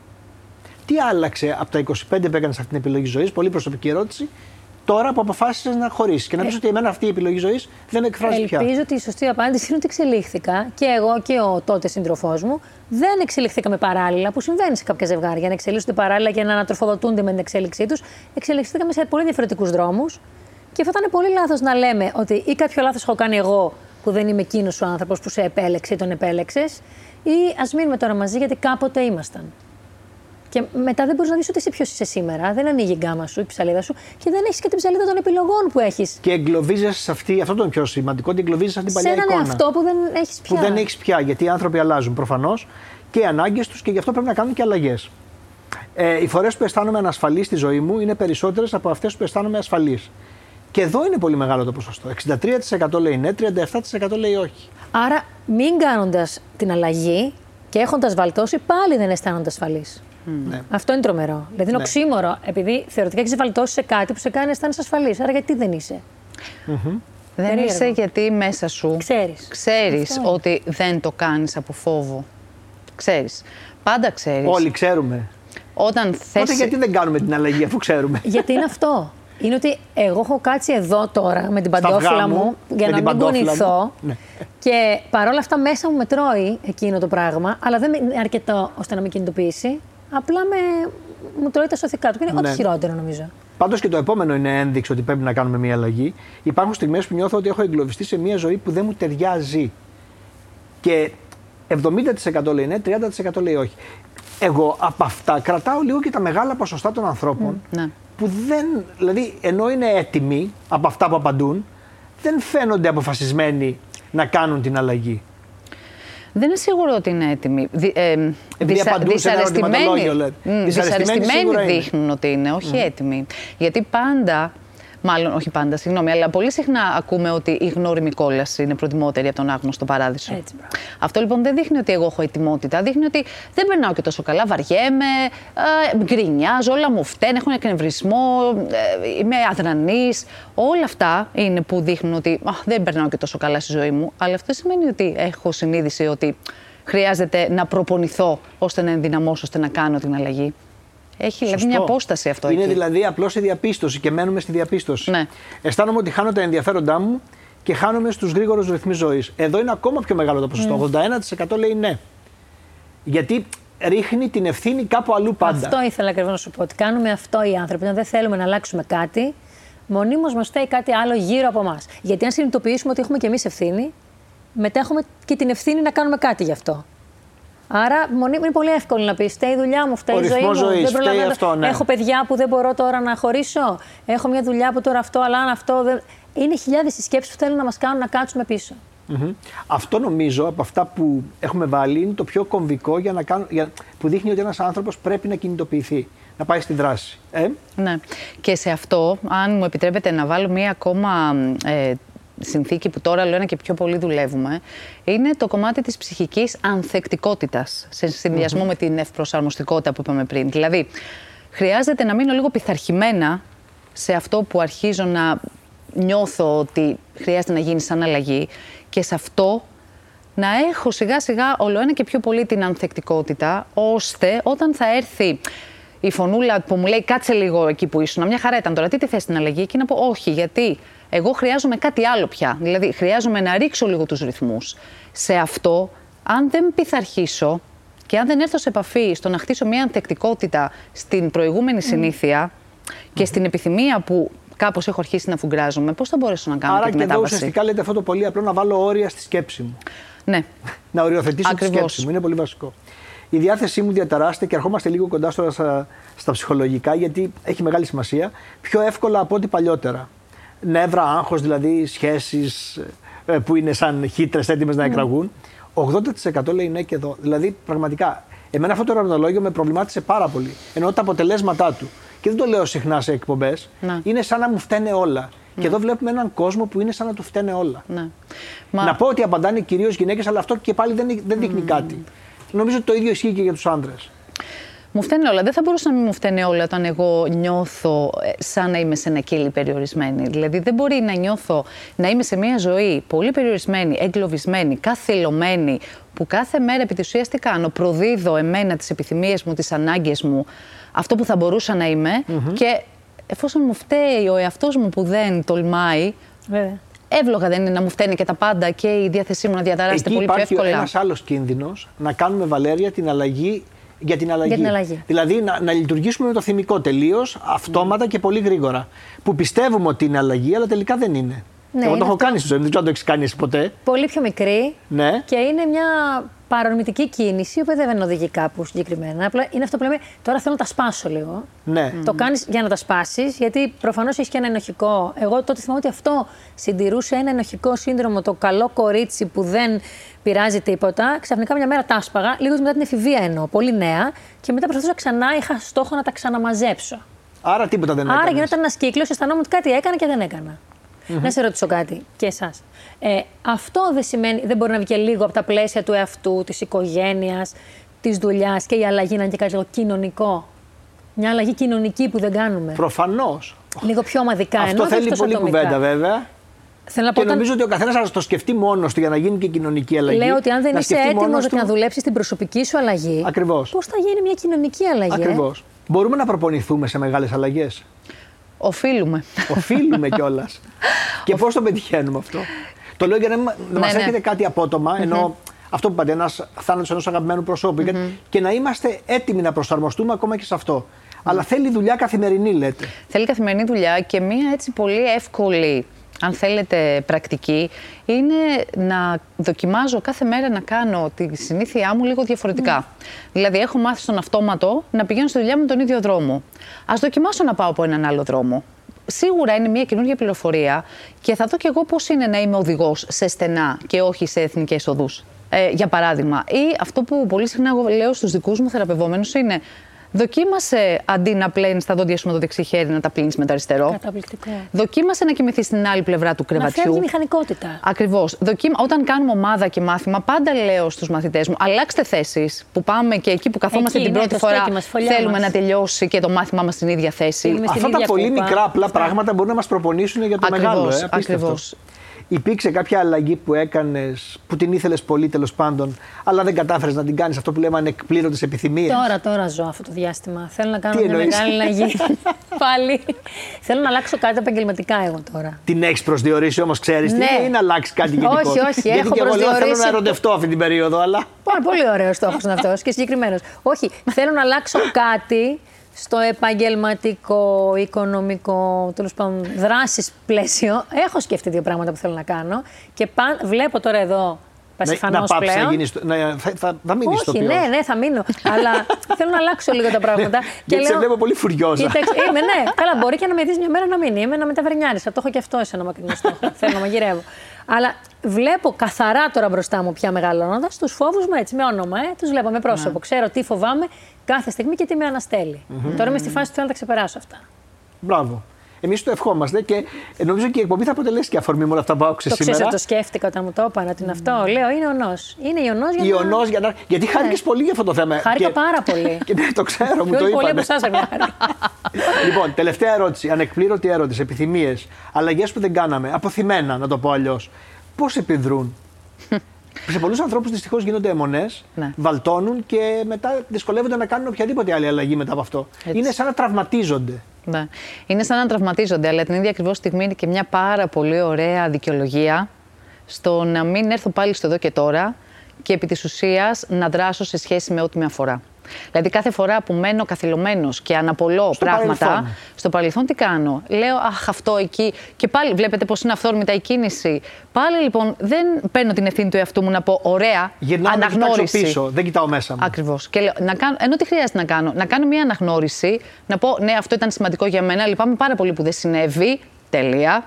Τι άλλαξε από τα 25 που έκανες αυτή την επιλογή ζωής, πολύ προσωπική ερώτηση, τώρα που αποφάσισες να χωρίσεις και να πεις ότι εμένα αυτή η επιλογή ζωής δεν εκφράζει πια. Ελπίζω ότι η σωστή απάντηση είναι ότι εξελίχθηκα και εγώ και ο τότε σύντροφός μου δεν εξελιχθήκαμε παράλληλα, που συμβαίνει σε κάποια ζευγάρια να εξελίσσονται παράλληλα και να ανατροφοδοτούνται με την εξέλιξή τους. Εξελιχθήκαμε σε πολύ διαφορετικούς δρόμους και θα ήταν πολύ λάθος να λέμε ότι ή κάποιο λάθος έχω κάνει εγώ που δεν είμαι εκείνος ο άνθρωπος που σε επέλεξε ή τον επέλεξες, ή ας μείνουμε τώρα μαζί γιατί κάποτε ήμασταν. Και μετά δεν μπορείς να δεις ούτε εσύ ποιος είσαι σήμερα. Δεν ανοίγει η γκάμα σου, η ψαλίδα σου και δεν έχεις και την ψαλίδα των επιλογών που έχεις. Και εγκλωβίζεσαι σε αυτή, αυτό το είναι πιο σημαντικό, ότι εγκλωβίζεσαι σε αυτή την Σε παλιά έναν εικόνα. εαυτό που δεν έχεις πια. Που δεν έχεις πια, γιατί οι άνθρωποι αλλάζουν προφανώς και οι ανάγκες τους και γι' αυτό πρέπει να κάνουν και αλλαγές. Ε, οι φορές που αισθάνομαι ανασφαλής στη ζωή μου είναι περισσότερες από αυτές που αισθάνομαι ασφαλής. Και εδώ είναι πολύ μεγάλο το ποσοστό. 63% λέει ναι, 37% λέει όχι. Άρα, μην κάνοντας την αλλαγή και έχοντας βαλτώσει, πάλι δεν αισθάνονται ασφαλείς. Ναι. Αυτό είναι τρομερό. Δηλαδή, είναι Ναι. οξύμορο, επειδή θεωρητικά έχεις βαλτώσει σε κάτι που σε κάνει να αισθάνεσαι ασφαλής. Άρα, γιατί δεν είσαι; Δεν Περίεργο. είσαι γιατί μέσα σου Ξέρεις. ξέρεις Αυτό είναι. ότι δεν το κάνεις από φόβο. Ξέρεις. Πάντα ξέρεις. Όλοι ξέρουμε. Όταν θες... Τότε γιατί δεν κάνουμε την αλλαγή αφού ξέρουμε; γιατί είναι αυτό. Είναι ότι εγώ έχω κάτσει εδώ τώρα με την Στα παντόφυλλα αυγά μου, μου για με να την μην παντόφυλλα κουνηθώ. μου. Ναι. Και παρόλα αυτά μέσα μου με τρώει εκείνο το πράγμα, αλλά δεν είναι αρκετό ώστε να με κινητοποιήσει. Απλά με... μου τρώει τα σωθικά του. Και είναι Ναι. ό,τι χειρότερο νομίζω. Πάντως και το επόμενο είναι ένδειξη ότι πρέπει να κάνουμε μια αλλαγή. Υπάρχουν στιγμές που νιώθω ότι έχω εγκλωβιστεί σε μια ζωή που δεν μου ταιριάζει. Και 70% λέει ναι, 30% λέει όχι. Εγώ από αυτά κρατάω λίγο και τα μεγάλα ποσοστά των ανθρώπων ναι. που δεν, δηλαδή ενώ είναι έτοιμοι από αυτά που απαντούν, δεν φαίνονται αποφασισμένοι να κάνουν την αλλαγή. Δεν είναι σίγουρο ότι είναι έτοιμοι. Δι, ε, Επειδή απαντούν σε ένα ερωτηματολόγιο, λέτε. Μ, Δυσαρεστημένοι σίγουρα δυσαρεστημένοι είναι. δείχνουν ότι είναι, όχι έτοιμοι. Γιατί πάντα, μάλλον όχι πάντα, συγγνώμη, αλλά πολύ συχνά ακούμε ότι η γνώριμη κόλαση είναι προτιμότερη από τον άγνωστο παράδεισο. Έτσι, μπράβο. Αυτό λοιπόν δεν δείχνει ότι εγώ έχω ετοιμότητα. Δείχνει ότι δεν περνάω και τόσο καλά. Βαριέμαι, ε, γκρινιάζω, όλα μου φταίνε, έχω εκνευρισμό, ε, είμαι αδρανής. Όλα αυτά είναι που δείχνουν ότι «Α, δεν περνάω και τόσο καλά στη ζωή μου. Αλλά αυτό δεν σημαίνει ότι έχω συνείδηση ότι χρειάζεται να προπονηθώ ώστε να ενδυναμώσω, ώστε να κάνω την αλλαγή. Έχει δηλαδή Σωστό. μια απόσταση αυτό Είναι εκεί. δηλαδή απλώς η διαπίστωση και μένουμε στη διαπίστωση. Ναι. Αισθάνομαι ότι χάνω τα ενδιαφέροντά μου και χάνομαι στους γρήγορους ρυθμούς ζωής. Εδώ είναι ακόμα πιο μεγάλο το ποσοστό. 81% λέει ναι. Γιατί ρίχνει την ευθύνη κάπου αλλού πάντα. Αυτό ήθελα ακριβώς να σου πω. Ότι κάνουμε αυτό οι άνθρωποι. Όταν δεν θέλουμε να αλλάξουμε κάτι, μονίμως μας φταίει κάτι άλλο γύρω από εμά. Γιατί αν συνειδητοποιήσουμε ότι έχουμε και εμείς ευθύνη, μετά έχουμε και την ευθύνη να κάνουμε κάτι γι' αυτό. Άρα μονίμως είναι πολύ εύκολο να πεις: Φταίει η δουλειά μου, φταίει Ο η ζωή μου. ρυθμός ζωής, δεν φταίει προλαβαίνω. αυτό, ναι. Έχω παιδιά που δεν μπορώ τώρα να χωρίσω. Έχω μια δουλειά που τώρα αυτό, αλλά αν αυτό δεν. Είναι χιλιάδες οι σκέψεις που θέλουν να μας κάνουν να κάτσουμε πίσω. Μμμ. Αυτό νομίζω από αυτά που έχουμε βάλει είναι το πιο κομβικό για να κάνουν, για, που δείχνει ότι ένας άνθρωπος πρέπει να κινητοποιηθεί, να πάει στη δράση. Ε; Ναι. Και σε αυτό, αν μου επιτρέπετε να βάλω μία ακόμα ε, συνθήκη που τώρα λέω ένα και πιο πολύ δουλεύουμε, είναι το κομμάτι της ψυχικής ανθεκτικότητας, σε συνδυασμό με την ευπροσαρμοστικότητα που είπαμε πριν. Δηλαδή, χρειάζεται να μείνω λίγο πειθαρχημένα σε αυτό που αρχίζω να νιώθω ότι χρειάζεται να γίνει σαν αλλαγή και σε αυτό να έχω σιγά σιγά όλο ένα και πιο πολύ την ανθεκτικότητα, ώστε όταν θα έρθει η φωνούλα που μου λέει κάτσε λίγο εκεί που ήσουν, μια χαρά ήταν τώρα, τι τη θες την αλλαγή και να πω όχι, γιατί εγώ χρειάζομαι κάτι άλλο πια. Δηλαδή χρειάζομαι να ρίξω λίγο τους ρυθμούς. Σε αυτό, αν δεν πειθαρχήσω και αν δεν έρθω σε επαφή στο να χτίσω μια ανθεκτικότητα στην προηγούμενη συνήθεια και στην επιθυμία που κάπως έχω αρχίσει να φουγκράζομαι, πώς θα μπορέσω να κάνω Άρα και και τη εδώ μετάβαση; ουσιαστικά λέτε αυτό το πολύ απλό να βάλω όρια στη σκέψη μου. Ναι. Να οριοθετήσω τη Ακριβώς. σκέψη μου. Είναι πολύ βασικό. Η διάθεσή μου διαταράσσεται και ερχόμαστε λίγο κοντά τώρα στα, στα ψυχολογικά γιατί έχει μεγάλη σημασία. Πιο εύκολα από ό,τι παλιότερα. Νεύρα, άγχος, δηλαδή σχέσεις ε, που είναι σαν χύτρες έτοιμες να εκραγούν. 80% λέει ναι και εδώ. Δηλαδή πραγματικά, εμένα αυτό το ερωτολόγιο με προβλημάτισε πάρα πολύ. Ενώ τα αποτελέσματά του. Και δεν το λέω συχνά σε εκπομπές. Να. Είναι σαν να μου φταίνε όλα. Και εδώ βλέπουμε έναν κόσμο που είναι σαν να του φταίνε όλα. ναι. Να πω ότι απαντάνε κυρίως γυναίκες, αλλά αυτό και πάλι δεν, δεν δείχνει κάτι. Νομίζω ότι το ίδιο ισχύει και για τους άντρες. Μου φταίνε όλα. Δεν θα μπορούσα να μην μου φταίνε όλα όταν εγώ νιώθω ε, σαν να είμαι σε ένα κύλι περιορισμένη. Δηλαδή, δεν μπορεί να νιώθω να είμαι σε μια ζωή πολύ περιορισμένη, εγκλωβισμένη, καθυλωμένη, που κάθε μέρα επί της ουσίας τι κάνω; Προδίδω εμένα τις επιθυμίες μου, τις ανάγκες μου, αυτό που θα μπορούσα να είμαι και εφόσον μου φταίει ο εαυτός μου που δεν τολμάει, Βέβαια. εύλογα δεν είναι να μου φταίνε και τα πάντα και η διάθεσή μου να διαταράσσεται Εκεί πολύ πιο υπάρχει εύκολα. ένας άλλος κίνδυνος να κάνουμε βαλέρια την αλλαγή για την αλλαγή. Για την αλλαγή. Δηλαδή να, να λειτουργήσουμε με το θυμικό τελείως, αυτόματα και πολύ γρήγορα. Που πιστεύουμε ότι είναι αλλαγή, αλλά τελικά δεν είναι. Ναι, Εγώ είναι το έχω αυτό. κάνει στη ζωή μου, δεν ξέρω αν το έχεις κάνει εσύ ποτέ. Πολύ πιο μικρή. Ναι. Και είναι μια παρορμητική κίνηση, η οποία δεν οδηγεί κάπου συγκεκριμένα. Απλά είναι αυτό που λέμε, τώρα θέλω να τα σπάσω λίγο. Ναι. Το κάνεις για να τα σπάσεις, γιατί προφανώς έχεις και ένα ενοχικό. Εγώ τότε θυμάμαι ότι αυτό συντηρούσε ένα ενοχικό σύνδρομο, το καλό κορίτσι που δεν πειράζει τίποτα. Ξαφνικά μια μέρα τα άσπαγα, λίγος μετά την εφηβεία εννοώ, πολύ νέα. Και μετά προσπαθούσα ξανά, είχα στόχο να τα ξαναμαζέψω. Άρα τίποτα δεν Άρα έκανες. γινόταν ένας κύκλος, αισθανόμουν ότι κάτι έκανα και δεν εκανα Να σε ρωτήσω κάτι και εσάς. Ε, αυτό δεν σημαίνει, δεν μπορεί να βγει και λίγο από τα πλαίσια του εαυτού, της οικογένειας, της δουλειάς και η αλλαγή να είναι και κάτι λίγο κοινωνικό. Μια αλλαγή κοινωνική που δεν κάνουμε. Προφανώς. Λίγο πιο ομαδικά. Αυτό ενώ δεν θέλει τόσο πολύ ατομικά. κουβέντα βέβαια. Θέλω να πω, Και όταν νομίζω ότι ο καθένας θα το σκεφτεί μόνος του για να γίνει και κοινωνική αλλαγή. λέω ότι αν δεν να είσαι σκεφτεί έτοιμος μόνος να του- δουλέψεις την προσωπική σου αλλαγή, Ακριβώς. πώς θα γίνει μια κοινωνική αλλαγή. ε; Ακριβώς. Μπορούμε να προπονηθούμε σε μεγάλες αλλαγές; Οφείλουμε. Οφείλουμε κιόλας. [LAUGHS] και πώς το πετυχαίνουμε αυτό; Το λέω για να, μα Ναι, μας ναι. έρχεται κάτι απότομα, ενώ αυτό που είπατε, ένας θάνατος ενός αγαπημένου προσώπου, και να είμαστε έτοιμοι να προσαρμοστούμε ακόμα και σε αυτό. Αλλά θέλει δουλειά καθημερινή, λέτε. Θέλει καθημερινή δουλειά και μία έτσι πολύ εύκολη, αν θέλετε, πρακτική είναι να δοκιμάζω κάθε μέρα να κάνω τη συνήθειά μου λίγο διαφορετικά. Δηλαδή, έχω μάθει στον αυτόματο να πηγαίνω στη δουλειά μου τον ίδιο δρόμο. Α δοκιμάσω να πάω από έναν άλλο δρόμο. σίγουρα είναι μια καινούργια πληροφορία και θα δω κι εγώ πώς είναι να είμαι οδηγός σε στενά και όχι σε εθνικές οδούς. Ε, για παράδειγμα. Ή αυτό που πολύ συχνά εγώ λέω στους δικούς μου θεραπευόμενους είναι Δοκίμασε αντί να πλένεις τα δόντια σου με το δεξί χέρι να τα πλύνεις με το αριστερό. Καταπληκτικό. Δοκίμασε να κοιμηθείς στην άλλη πλευρά του Να κρεβατιού. φεύγει η μηχανικότητα. Ακριβώς. Όταν κάνουμε ομάδα και μάθημα, πάντα λέω στους μαθητές μου: Αλλάξτε θέσεις. Που πάμε και εκεί που καθόμαστε Εκεί, την ναι, πρώτη το φορά, στέκι μας, φωλιά θέλουμε μας. να τελειώσει και το μάθημά μας στην ίδια θέση. Είμαι στην Αυτά τα ίδια πολύ κούπα. μικρά απλά Αυτά. πράγματα μπορούν να μας προπονήσουν για το Ακριβώς, μεγάλο. Ε, απίστευτο. Ακριβώς. Υπήρξε κάποια αλλαγή που έκανες, που την ήθελες πολύ τέλος πάντων, αλλά δεν κατάφερες να την κάνεις αυτό που λέμε ανεκπλήρωτες επιθυμίες; Τώρα, τώρα ζω αυτό το διάστημα. Θέλω να κάνω Τι μια εννοείς; μεγάλη αλλαγή. [LAUGHS] Πάλι. Θέλω να αλλάξω κάτι επαγγελματικά εγώ τώρα. Την έχεις προσδιορίσει όμως, ξέρεις τι; Ναι. είναι, ή να αλλάξεις κάτι Όχι, γενικό. όχι, Γιατί έχω και εγώ λέω θέλω προσδιορίσει να που- ερωτευτώ αυτή την περίοδο, αλλά. Πάρα πολύ ωραίος στόχος είναι αυτός και συγκεκριμένος. Όχι, θέλω να αλλάξω κάτι στο επαγγελματικό, οικονομικό, τέλος πάντων δράση πλαίσιο. Έχω σκεφτεί δύο πράγματα που θέλω να κάνω και παν, βλέπω τώρα εδώ να, πασιφανώ να πάψει πλέον. να γίνει. Να, θα, θα, θα μείνεις στο Όχι, ναι, ναι, θα μείνω. αλλά θέλω να αλλάξω λίγο τα πράγματα. Γιατί σε βλέπω πολύ φουριόζα. Κοίταξε, είμαι, ναι. Καλά, μπορεί και να με δεις μια μέρα να μην είμαι, να με ταβερνιάρει. Θα το έχω και αυτό σε ένα μακρινό στόχο. [LAUGHS] Θέλω να μαγειρεύω. Αλλά βλέπω καθαρά τώρα μπροστά μου πια μεγαλώνοντας τους φόβους μου έτσι, με όνομα. Ε, τους βλέπω με πρόσωπο. Ναι. Ξέρω τι φοβάμαι κάθε στιγμή και τι με αναστελει Τώρα είμαι στη φάση που θέλω να τα ξεπεράσω αυτά. Μπράβο. Εμείς το ευχόμαστε και ε, νομίζω και η εκπομπή θα αποτελέσει και αφορμή με όλα αυτά που άκουσε Το σήμερα. ξέρω, το σκέφτηκα όταν μου το είπαν ότι είναι αυτό. Λέω, είναι ονό. Είναι ιονό για να. Ιωνός για να... Γιατί χάρηκες πολύ για αυτό το θέμα. Ναι. Χάρηκα Και- πάρα [LAUGHS] πολύ. Και ναι, το ξέρω, μου το Πιο πολύ είπαν. από εσά, λοιπόν, τελευταία ερώτηση. Ανεκπλήρωτη ερώτηση. Επιθυμίες. Αλλαγές που δεν κάναμε. Αποθυμένα, να το πω αλλιώς. Πώς επιδρούν; [LAUGHS] Σε πολλούς ανθρώπους δυστυχώς γίνονται αιμονές, Ναι. βαλτώνουν και μετά δυσκολεύονται να κάνουν οποιαδήποτε άλλη αλλαγή μετά από αυτό. Έτσι. Είναι σαν να τραυματίζονται. Ναι. Είναι σαν να τραυματίζονται, αλλά την ίδια ακριβώς στιγμή είναι και μια πάρα πολύ ωραία δικαιολογία στο να μην έρθω πάλι στο εδώ και τώρα και επί της ουσίας να δράσω σε σχέση με ό,τι με αφορά. Δηλαδή, κάθε φορά που μένω καθυλωμένος και αναπολώ Στο πράγματα, παρελθόν. στο παρελθόν τι κάνω; Λέω, Αχ, αυτό εκεί. Και πάλι βλέπετε πώς είναι αυθόρμητα η κίνηση. Πάλι λοιπόν δεν παίρνω την ευθύνη του εαυτού μου να πω, Ωραία, Γυρνάω να κοιτάξω αναγνώριση. πίσω, δεν κοιτάω μέσα μου. Ακριβώς. Και λέω, να κάνω, ενώ τι χρειάζεται να κάνω, να κάνω μια αναγνώριση, να πω ναι, αυτό ήταν σημαντικό για μένα, λυπάμαι πάρα πολύ που δεν συνέβη. Τελεία.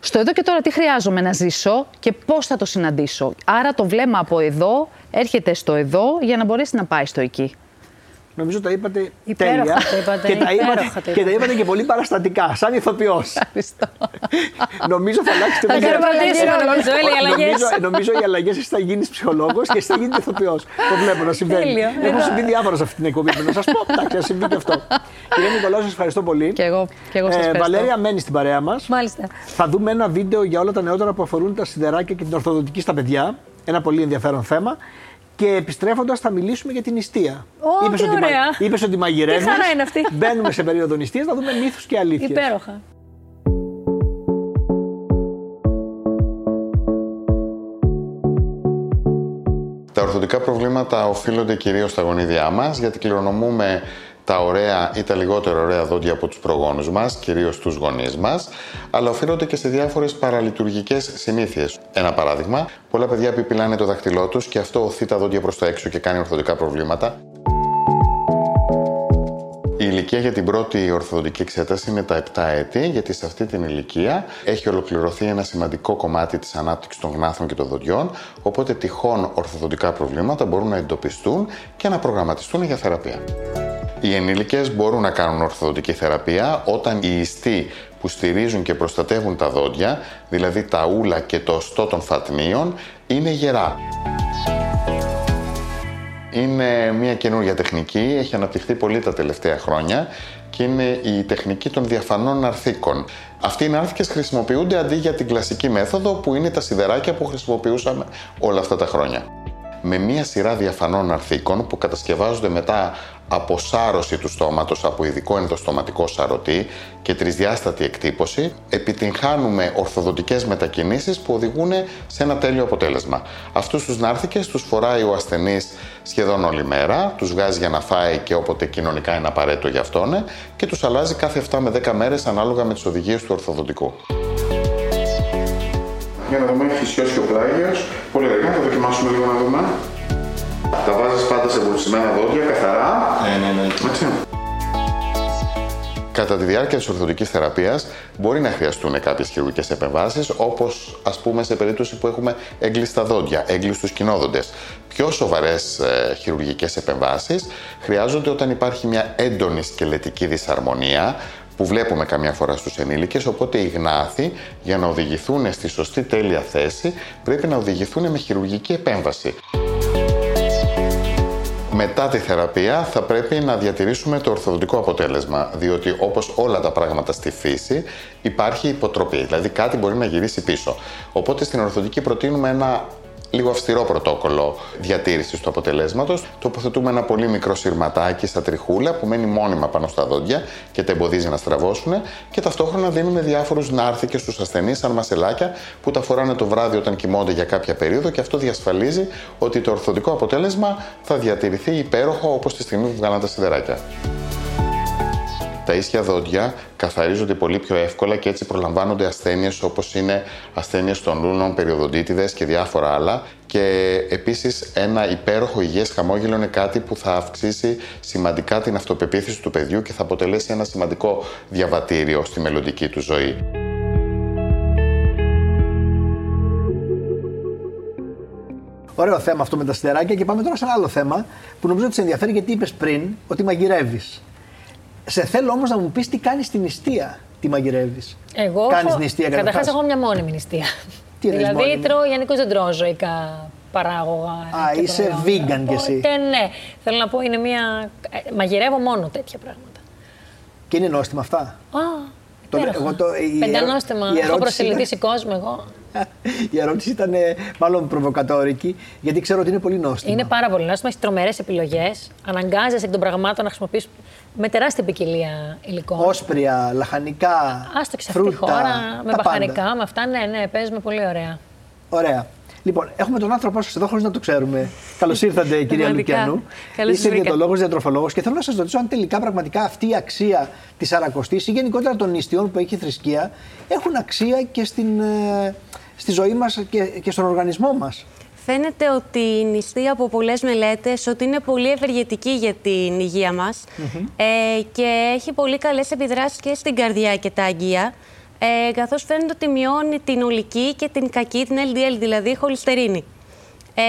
Στο εδώ και τώρα τι χρειάζομαι να ζήσω και πώς θα το συναντήσω; Άρα το βλέμμα από εδώ έρχεται στο εδώ για να μπορέσει να πάει στο εκεί. Νομίζω τα είπατε Υπέροχα τέλεια. το είπατε, και, τα υπέροχα είπατε, το και τα είπατε. είπατε και πολύ παραστατικά, σαν ηθοποιός. Ευχαριστώ. [LAUGHS] νομίζω θα αλλάξετε Θα μεγέθη. καρπατήσω, νομίζω, όλοι οι αλλαγές. Νομίζω, νομίζω οι αλλαγές εσύ θα γίνεις ψυχολόγος και εσύ θα γίνεις ηθοποιός. Το βλέπω να συμβαίνει. Τέλειο. Έχουν συμβεί διάφορα σε αυτή την εκπομπή. Να σας πω, εντάξει, να συμβεί και αυτό. Κύριε Νικολάου, σας ευχαριστώ πολύ. Και εγώ, και εγώ σας Ε, ευχαριστώ. Βαλέρια, μένει στην παρέα μας. Μάλιστα. Θα δούμε ένα βίντεο για όλα τα νεότερα που αφορούν τα σιδεράκια και την ορθοδοτική στα παιδιά. Ένα πολύ ενδιαφέρον θέμα. Και επιστρέφοντας, θα μιλήσουμε για την νηστεία. Ω, Είπες τι ότι, ωραία. είπες ότι μαγειρεύεις. Τι χαρά είναι αυτή. [LAUGHS] Μπαίνουμε σε περίοδο νηστείας, θα δούμε μύθους και αλήθειες. Υπέροχα. Τα ορθωτικά προβλήματα οφείλονται κυρίως στα γονίδια μας, γιατί κληρονομούμε τα ωραία ή τα λιγότερο ωραία δόντια από τους προγόνους μας, κυρίως τους γονείς μας, αλλά οφείλονται και σε διάφορες παραλειτουργικές συνήθειες. Ένα παράδειγμα, πολλά παιδιά επιπυλάνε το δάχτυλό τους και αυτό οθεί τα δόντια προς τα έξω και κάνει ορθωτικά προβλήματα. Η ηλικία για την πρώτη ορθοδοντική εξέταση είναι τα 7 έτη, γιατί σε αυτή την ηλικία έχει ολοκληρωθεί ένα σημαντικό κομμάτι της ανάπτυξης των γνάθων και των δοντιών, οπότε τυχόν ορθοδοντικά προβλήματα μπορούν να εντοπιστούν και να προγραμματιστούν για θεραπεία. Οι ενήλικες μπορούν να κάνουν ορθοδοντική θεραπεία όταν οι ιστοί που στηρίζουν και προστατεύουν τα δόντια, δηλαδή τα ούλα και το οστό των φατνίων, είναι γερά. Είναι μια καινούργια τεχνική, έχει αναπτυχθεί πολύ τα τελευταία χρόνια και είναι η τεχνική των διαφανών αρθίκων. Αυτοί οι νάρθηκες χρησιμοποιούνται αντί για την κλασική μέθοδο που είναι τα σιδεράκια που χρησιμοποιούσαμε όλα αυτά τα χρόνια. Με μία σειρά διαφανών αρθίκων που κατασκευάζονται μετά από σάρωση του στόματος από ειδικό ενδοστοματικό σαρωτή και τρισδιάστατη εκτύπωση, επιτυγχάνουμε ορθοδοτικές μετακινήσεις που οδηγούν σε ένα τέλειο αποτέλεσμα. Αυτούς τους νάρθηκες τους φοράει ο ασθενής σχεδόν όλη μέρα, τους βγάζει για να φάει και όποτε κοινωνικά είναι απαραίτητο για αυτόν και τους αλλάζει κάθε 7 με 10 μέρες ανάλογα με τις οδηγίες του ορθοδοτικού. Για να δούμε, έχει σιώσει ο πλάγιος. Πολύ ωραία, θα δοκιμάσουμε λίγο να δούμε. Τα βάζεις πάντα σε βουλσιμένα δόντια, καθαρά. Ναι, ναι, ναι. Έτσι. Κατά τη διάρκεια της ορθοδική θεραπείας μπορεί να χρειαστούν κάποιες χειρουργικές επεμβάσεις, όπως ας πούμε σε περίπτωση που έχουμε έγκλειστα δόντια, έγκλειστους κοινόδοντες. Πιο σοβαρές ε, χειρουργικές επεμβάσεις χρειάζονται όταν υπάρχει μια έντονη σκελετική δυσαρμονία που βλέπουμε καμιά φορά στους ενήλικες, οπότε οι γνάθοι για να οδηγηθούν στη σωστή τέλεια θέση πρέπει να οδηγηθούν με χειρουργική επέμβαση. Μετά τη θεραπεία θα πρέπει να διατηρήσουμε το ορθοδοτικό αποτέλεσμα, διότι όπως όλα τα πράγματα στη φύση υπάρχει υποτροπή, δηλαδή κάτι μπορεί να γυρίσει πίσω. Οπότε στην ορθοδική προτείνουμε ένα λίγο αυστηρό πρωτόκολλο διατήρησης του αποτελέσματος. Τοποθετούμε ένα πολύ μικρό σειρματάκι στα τριχούλα που μένει μόνιμα πάνω στα δόντια και τα εμποδίζει να στραβώσουν και ταυτόχρονα δίνουμε διάφορους νάρθηκε στους ασθενείς, σαν μασελάκια που τα φοράνε το βράδυ όταν κοιμώνται για κάποια περίοδο και αυτό διασφαλίζει ότι το ορθοδικό αποτέλεσμα θα διατηρηθεί υπέροχο όπως τη στιγμή που βγάλαν τα σιδεράκια. Τα ίσια δόντια καθαρίζονται πολύ πιο εύκολα και έτσι προλαμβάνονται ασθένειες όπως είναι ασθένειες των λούνων, περιοδοντίτιδες και διάφορα άλλα. Και επίσης ένα υπέροχο υγιές χαμόγελο είναι κάτι που θα αυξήσει σημαντικά την αυτοπεποίθηση του παιδιού και θα αποτελέσει ένα σημαντικό διαβατήριο στη μελλοντική του ζωή. Ωραίο θέμα αυτό με τα σιδεράκια και πάμε τώρα σε ένα άλλο θέμα που νομίζω ότι σε ενδιαφέρει γιατί είπες πριν ότι μαγειρεύεις. Σε θέλω όμως να μου πεις τι κάνεις στην νηστεία. Τι μαγειρεύει. Εγώ. Κάνεις νηστεία Καταρχάς, καταρχάς. έχω μια μόνιμη νηστεία. Τι εννοείς δηλαδή, μόνιμη; τρώω γενικώς δεν τρώω ζωικά παράγωγα. Α, και είσαι προϊόντα. vegan κι εσύ. Οπότε, ναι. Θέλω να πω, είναι μια. ε, Μαγειρεύω μόνο τέτοια πράγματα. Και είναι νόστιμα αυτά; Α, Το- υπέροχα. εγώ το- η Πεντανόστιμα. ερω- η Έχω ερώτηση προσελητήσει κόσμο εγώ. [LAUGHS] Η ερώτηση ήταν ε, μάλλον προβοκατόρικη, γιατί ξέρω ότι είναι πολύ νόστιμο. Είναι πάρα πολύ νόστιμο, έχει τρομερές επιλογές. Αναγκάζεσαι εκ των πραγμάτων να χρησιμοποιήσεις με τεράστια ποικιλία υλικών. Όσπρια, λαχανικά, Άστο και σε αυτή τη φρούτα, χώρα, με τα μπαχαρικά, πάντα. με αυτά, ναι, ναι, παίζουμε πολύ ωραία. Ωραία. Λοιπόν, έχουμε τον άνθρωπό σας εδώ χωρίς να το ξέρουμε. Καλώς ήρθατε, [LAUGHS] κυρία Πραγματικά. Λουκιανού. Καλώς Είστε σας βρήκα. διατολόγο, διατροφολόγος και θέλω να σας ρωτήσω αν τελικά πραγματικά αυτή η αξία της Αρακοστής ή γενικότερα των νηστείων που έχει η θρησκεία έχουν αξία και στην, ε, στη ζωή μας και, και στον οργανισμό μας. Φαίνεται ότι η νηστεία από πολλές μελέτες ότι είναι πολύ ευεργετική για την υγεία μας ε, και έχει πολύ καλές επιδράσεις και στην καρδιά και τα αγγεία ε, καθώς φαίνεται ότι μειώνει την ολική και την κακή, την LDL δηλαδή, χολυστερίνη. Ε,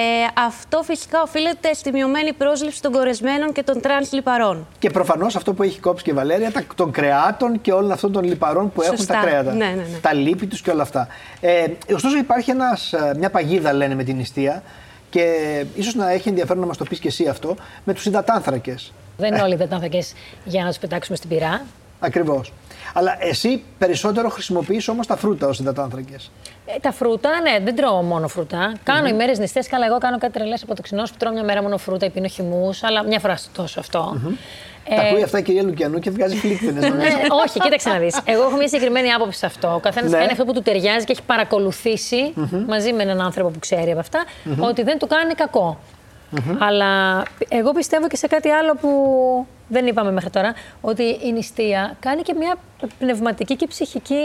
αυτό φυσικά οφείλεται στη μειωμένη πρόσληψη των κορεσμένων και των τρανς λιπαρών. Και προφανώς αυτό που έχει κόψει και η Βαλέρια, τα, των κρεάτων και όλων αυτών των λιπαρών που έχουν Σωστά. τα κρέατα. Ναι, ναι, ναι. Τα λίπη τους και όλα αυτά. Ε, ωστόσο, υπάρχει ένας, ε, μια παγίδα, λένε, με την νηστεία και ίσως να έχει ενδιαφέρον να μας το πεις και εσύ αυτό, με τους υδατάνθρακες. Δεν είναι όλοι οι δετάνθρακε για να τους πετάξουμε στην πυρά. Ακριβώς. Αλλά εσύ περισσότερο χρησιμοποιείς όμως τα φρούτα ως υδατάνθρακες. Ε, τα φρούτα, ναι, δεν τρώω μόνο φρούτα. Κάνω ημέρε νηστές. Καλά, εγώ κάνω κάτι τρελές αποτοξινό που τρώω μια μέρα μόνο φρούτα ή πίνω χυμού, αλλά μια φορά τόσο αυτό. Τα ακούει αυτά η κυρία Λουκιανού και βγάζει φλίκτενες. Ε, Ναι, όχι, κοίταξε να δεις. Εγώ έχω μια συγκεκριμένη άποψη σε αυτό. Ο καθένας Ναι. κάνει αυτό που του ταιριάζει και έχει παρακολουθήσει μαζί με έναν άνθρωπο που ξέρει από αυτά ότι δεν του κάνει κακό. Αλλά εγώ πιστεύω και σε κάτι άλλο που δεν είπαμε μέχρι τώρα, ότι η νηστεία κάνει και μια πνευματική και ψυχική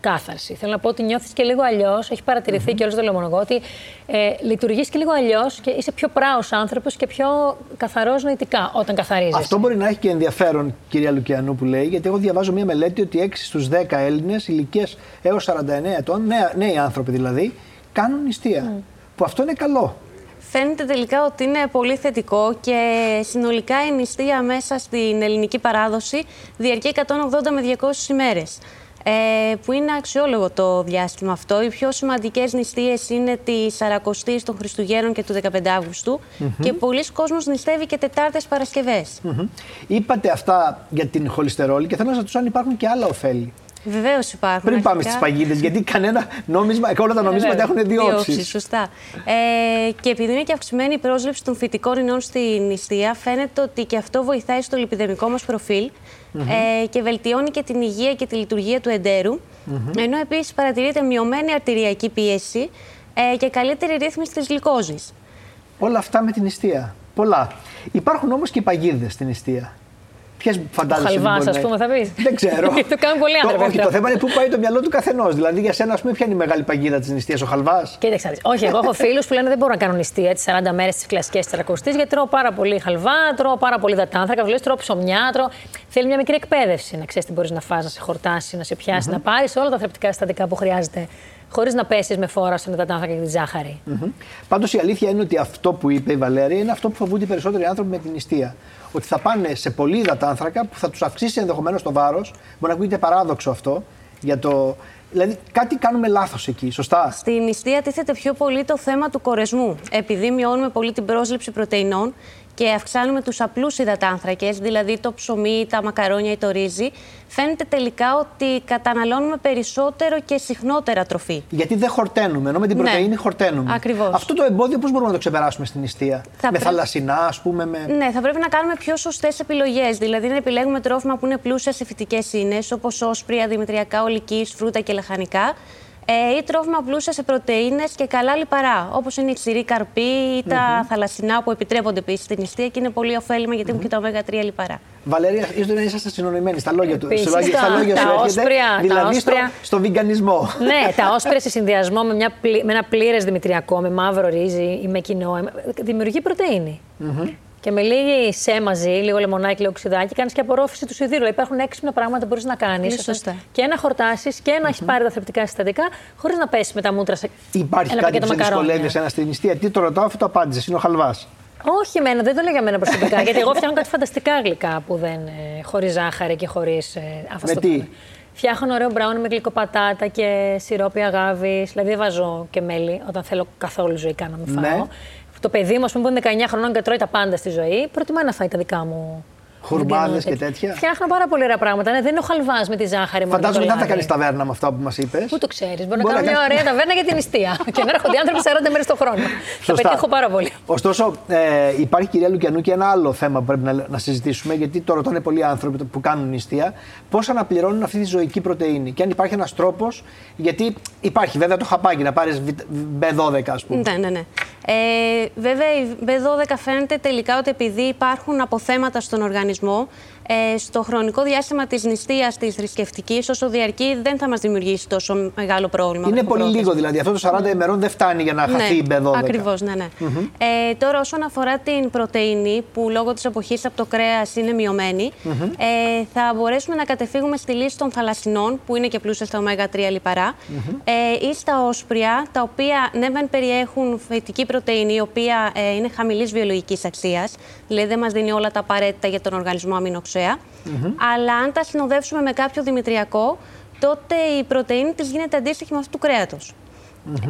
κάθαρση. Θέλω να πω ότι νιώθεις και λίγο αλλιώς, έχει παρατηρηθεί και όλος το λέω μόνο εγώ, ότι ε, λειτουργείς και λίγο αλλιώς και είσαι πιο πράος άνθρωπος και πιο καθαρός νοητικά όταν καθαρίζεις. Αυτό μπορεί να έχει και ενδιαφέρον, κυρία Λουκιανού, που λέει, γιατί εγώ διαβάζω μια μελέτη ότι 6 στους 10 Έλληνες ηλικίες έως 49 ετών, νέα- νέοι άνθρωποι δηλαδή, κάνουν νηστεία. Που αυτό είναι καλό. Φαίνεται τελικά ότι είναι πολύ θετικό και συνολικά η νηστεία μέσα στην ελληνική παράδοση διαρκεί 180 με 200 ημέρες. Ε, που είναι αξιόλογο το διάστημα αυτό. Οι πιο σημαντικές νηστείες είναι τη Σαρακοστής των Χριστουγέννων και του 15 αυγουστου και πολλοί κόσμος νηστεύει και Τετάρτες Παρασκευές. Μμμ. Είπατε αυτά για την χολυστερόλη και θέλω να σας ρωτήσω αν υπάρχουν και άλλα ωφέλη. Βεβαίως υπάρχουν. Πριν πάμε αρχικά. στις παγίδες, γιατί κανένα νόμισμα, όλα τα νομίσματα βέβαια. έχουν δύο Δύο όψεις. όψεις, σωστά. Ε, και επειδή είναι και αυξημένη η πρόσληψη των φυτικών ινών στη νηστεία, φαίνεται ότι και αυτό βοηθάει στο λιπιδεμικό μας προφιλ ε, και βελτιώνει και την υγεία και τη λειτουργία του εντέρου. Ενώ επίσης παρατηρείται μειωμένη αρτηριακή πίεση ε, και καλύτερη ρύθμιση της γλυκόζης. Όλα αυτά με την νηστεία. Πολλά. Υπάρχουν όμως και οι παγίδες στην νηστεία. Ποιες φαντάζεσαι. Ο χαλβάς, μπορεί να ας πούμε, είναι; θα πεις. Δεν ξέρω. [LAUGHS] Το κάνουν πολλοί άνθρωποι Όχι, αυτό. το θέμα είναι πού πάει το μυαλό του καθενός. Δηλαδή για σένα, ας πούμε, ποια είναι η μεγάλη παγίδα της νηστείας, ο χαλβάς; Κοίταξε, να δεις. όχι, εγώ έχω [LAUGHS] φίλους που λένε δεν μπορώ να κάνω νηστεία τι 40 μέρες της κλασική τερακοστή γιατί τρώω πάρα πολύ χαλβά, τρώω πάρα πολύ δατάνθρακα, βλέπεις τρώω ψωμιά, τρώω. Θέλει μια μικρή εκπαίδευση να ξέρεις τι μπορείς να φας, να σε χορτάσεις, να σε πιάσεις, να πάρεις όλα τα θρεπτικά συστατικά που χρειάζεται χωρίς να πέσεις με φόρα στον υδατάνθρακα και τη ζάχαρη. Πάντως η αλήθεια είναι ότι αυτό που είπε η Βαλέρια είναι αυτό που φοβούνται οι περισσότεροι άνθρωποι με την νηστεία. Ότι θα πάνε σε πολύ υδατάνθρακα που θα τους αυξήσει ενδεχομένως το βάρος. Μπορεί να ακούγεται παράδοξο αυτό. Για το... Δηλαδή κάτι κάνουμε λάθος εκεί, σωστά; Στη νηστεία τίθεται πιο πολύ το θέμα του κορεσμού. Επειδή μειώνουμε πολύ την πρόσληψη πρωτεϊνών και αυξάνουμε τους απλούς υδατάνθρακες, δηλαδή το ψωμί, τα μακαρόνια ή το ρύζι, φαίνεται τελικά ότι καταναλώνουμε περισσότερο και συχνότερα τροφή. Γιατί δεν χορταίνουμε, ενώ με την Ναι. πρωτενη χορταίνουμε. Ακριβώς. Αυτό το εμπόδιο πώς μπορούμε να το ξεπεράσουμε στην νηστεία; Θα με πρέπει- θαλασσινά, ας πούμε. Με... Ναι, θα πρέπει να κάνουμε πιο σωστές επιλογές. Δηλαδή να επιλέγουμε τρόφιμα που είναι πλούσια σε φυτικέ ίνες, όπως όσπρια, δημητριακά, ολικής, φρούτα και λαχανικά. Ε, ή τρόφιμα πλούσια σε πρωτενε και καλά λιπαρά, όπως είναι η ξηρή καρπή ή τα θαλασσινά που επιτρέπονται επίσης στην νηστεία και είναι πολύ ωφέλιμα γιατί έχουν και τα ω3 λιπαρά. Βαλέρια, ίσως να είσαστε συνονοημένοι στα λόγια του. Επίσης, στα λόγια, στα τα- λόγια τα σου έρχεται, όσπρια, τα δηλαδή στο, όσπρια. στο βιγκανισμό. ναι, τα όσπρια σε συνδυασμό με, μια πλη- με ένα πλήρες δημητριακό, με μαύρο ρύζι ή με κοινό, ε, δημιουργεί πρωτεΐνη. Και με λίγη σε μαζί, λίγο λεμονάκι, λίγο ξυδάκι, κάνεις και απορρόφηση του σιδήρου. Δηλαδή, Υπάρχουν έξυπνα πράγματα που μπορείς να κάνεις. Είναι σωστά. Και να χορτάσεις και να έχει πάρει τα θρεπτικά συστατικά, χωρίς να πέσει με τα μούτρα σε Υπάρχει ένα κάτι πακέτο που σε μακαρόνια. δυσκολεύει εσένα στη νηστεία. Τι το ρωτάω, αυτό το απάντησες. Είναι ο χαλβάς. Όχι εμένα, δεν το λέω για μένα προσωπικά. [LAUGHS] γιατί εγώ φτιάχνω κάτι φανταστικά γλυκά που δεν. Ε, χωρίς ζάχαρη και χωρίς. Ε, αυτό Με στο τι; πούμε. Φτιάχνω ωραίο μπράουνι με γλυκοπατάτα και σιρόπι αγάβης. Δηλαδή δεν βάζω και μέλι όταν θέλω καθόλου ζωικά να με φάω. Ναι. Το παιδί μου, α πούμε, που είναι 19 χρονών και τρώει τα πάντα στη ζωή, προτιμάει να φάει τα δικά μου. Χουρμάδες τέτοια. και τέτοια. Φτιάχνω πάρα πολύ ωραία πράγματα. Ναι, δεν είναι ο χαλβά με τη ζάχαρη μόνο. Φαντάζομαι και δεν το θα λάδι. κάνει ταβέρνα με αυτά που μα είπε. Πού το ξέρει, μπορεί να Μπορεί κάνω να μια κάνεις- ωραία ταβέρνα για την νηστεία. και να έρχονται οι άνθρωποι 40 μέρε το χρόνο. Θα πετύχω πάρα πολύ. Ωστόσο, ε, υπάρχει κυρία Λουκιανού και ένα άλλο θέμα που πρέπει να, να συζητήσουμε, γιατί το ρωτάνε πολλοί άνθρωποι που κάνουν νηστεία, πώ αναπληρώνουν αυτή τη ζωική πρωτενη. Και αν υπάρχει ένα τρόπο, γιατί υπάρχει βέβαια το χαπάκι να πάρει B12, α πούμε. Ναι, ναι, ναι. Ε, βέβαια, η B12 φαίνεται τελικά ότι επειδή υπάρχουν αποθέματα στον οργανισμό, ε, στο χρονικό διάστημα της νηστείας της θρησκευτική, όσο διαρκεί, δεν θα μας δημιουργήσει τόσο μεγάλο πρόβλημα. Είναι πολύ βραχυπρόθεσμα. λίγο δηλαδή. Αυτό το 40 ημερών δεν φτάνει για να χαθεί η B12. Ακριβώς, ναι, ναι. Ε, τώρα, όσον αφορά την πρωτεΐνη, που λόγω της εποχής από το κρέας είναι μειωμένη, ε, θα μπορέσουμε να κατεφύγουμε στη λύση των θαλασσινών, που είναι και πλούσια στα ω3 λιπαρά, ε, ή στα όσπρια, τα οποία ναι, μεν περιέχουν φυτική πρωτεΐνη, η οποία ε, είναι χαμηλής βιολογικής αξίας, δηλαδή δεν μας δίνει όλα τα απαραίτητα για τον οργανισμό αμινοξέα, αλλά αν τα συνοδεύσουμε με κάποιο δημητριακό, τότε η πρωτεΐνη της γίνεται αντίστοιχη με αυτού του κρέατος.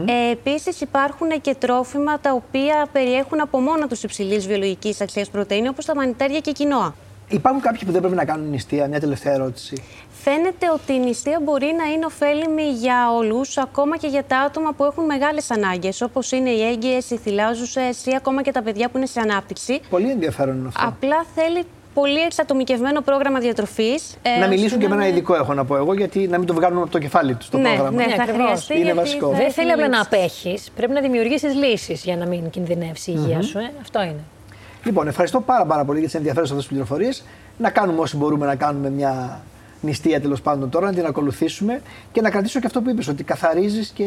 Ε, Επίσης, υπάρχουν και τρόφιμα τα οποία περιέχουν από μόνα τους υψηλής βιολογικής αξίας πρωτενη, όπως τα μανιτάρια και η κοινόα. Υπάρχουν κάποιοι που δεν πρέπει να κάνουν νηστεία. Μια τελευταία ερώτηση. Φαίνεται ότι η νηστεία μπορεί να είναι ωφέλιμη για όλους, ακόμα και για τα άτομα που έχουν μεγάλες ανάγκες, όπως είναι οι έγκυες, οι θυλάζουσες ή ακόμα και τα παιδιά που είναι σε ανάπτυξη. Πολύ ενδιαφέρον είναι αυτό. Απλά θέλει πολύ εξατομικευμένο πρόγραμμα ε, διατροφή. να μιλήσουν και με ένα ειδικό, έχω να πω εγώ, γιατί να μην το βγάλουν από το κεφάλι τους το ναι, πρόγραμμα. Ναι, Ναι, θα ακριβώς. χρειαστεί. Είναι γιατί βασικό. θα Δεν έχει θέλει απλά να λήξει. απέχεις. Πρέπει να δημιουργήσεις λύσεις για να μην κινδυνεύσει η υγεία σου. Ε. Αυτό είναι. Λοιπόν, ευχαριστώ πάρα, πάρα πολύ για τις ενδιαφέρουσες αυτές τις πληροφορίες. Να κάνουμε όσοι μπορούμε να κάνουμε μια νηστεία τέλος πάντων τώρα, να την ακολουθήσουμε και να κρατήσω και αυτό που είπες, ότι καθαρίζεις και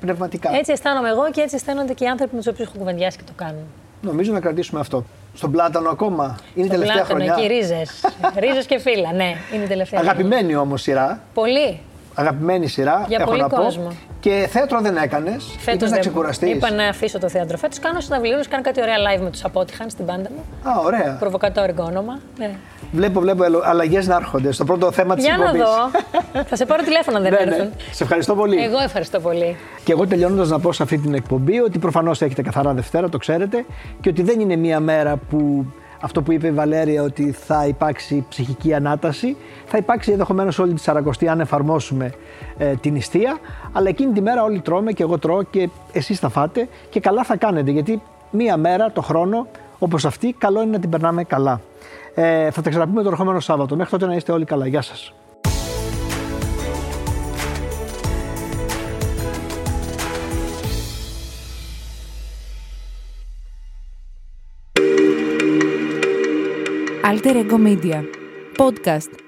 πνευματικά. Έτσι αισθάνομαι εγώ και έτσι αισθάνονται και οι άνθρωποι με τους οποίους έχω κουβεντιάσει και το κάνουν. Νομίζω να κρατήσουμε αυτό. Στον πλάτανο ακόμα; Είναι η Το τελευταία πλάτανο, χρονιά. εκεί ρίζες. [LAUGHS] ρίζες και φύλλα, ναι, είναι η τελευταία. Αγαπημένη όμως σειρά. Πολύ. Αγαπημένη σειρά. Για έχω πολύ να πω. κόσμο. Και θέατρο δεν έκανες. Φέτος να ξεκουραστείς. Είπα να αφήσω το θέατρο. Φέτος κάνω συναυλίου, κάνω κάτι ωραία live με τους Απότυχαν στην πάντα μου. Α, ωραία. Προβοκατόρικο όνομα. Ναι. Βλέπω, βλέπω αλλαγές να έρχονται στο πρώτο θέμα της Για να εκπομπής. δω. [LAUGHS] Θα σε πάρω τηλέφωνο αν δεν Ναι, ναι. έρθουν. Σε ευχαριστώ πολύ. Εγώ ευχαριστώ πολύ. Και εγώ τελειώνοντας να πω σε αυτή την εκπομπή ότι προφανώς έχετε καθαρά Δευτέρα, το ξέρετε, και ότι δεν είναι μία μέρα που αυτό που είπε η Βαλέρια ότι θα υπάρξει ψυχική ανάταση, θα υπάρξει ενδεχομένως όλη τη Σαρακοστή αν εφαρμόσουμε ε, την νηστεία, αλλά εκείνη τη μέρα όλοι τρώμε και εγώ τρώω και εσείς θα φάτε και καλά θα κάνετε γιατί μία μέρα το χρόνο όπως αυτή καλό είναι να την περνάμε καλά. Ε, θα τα ξαναπούμε το ερχόμενο Σάββατο. Μέχρι τότε να είστε όλοι καλά. Γεια σας. Alter Ego Media. podcast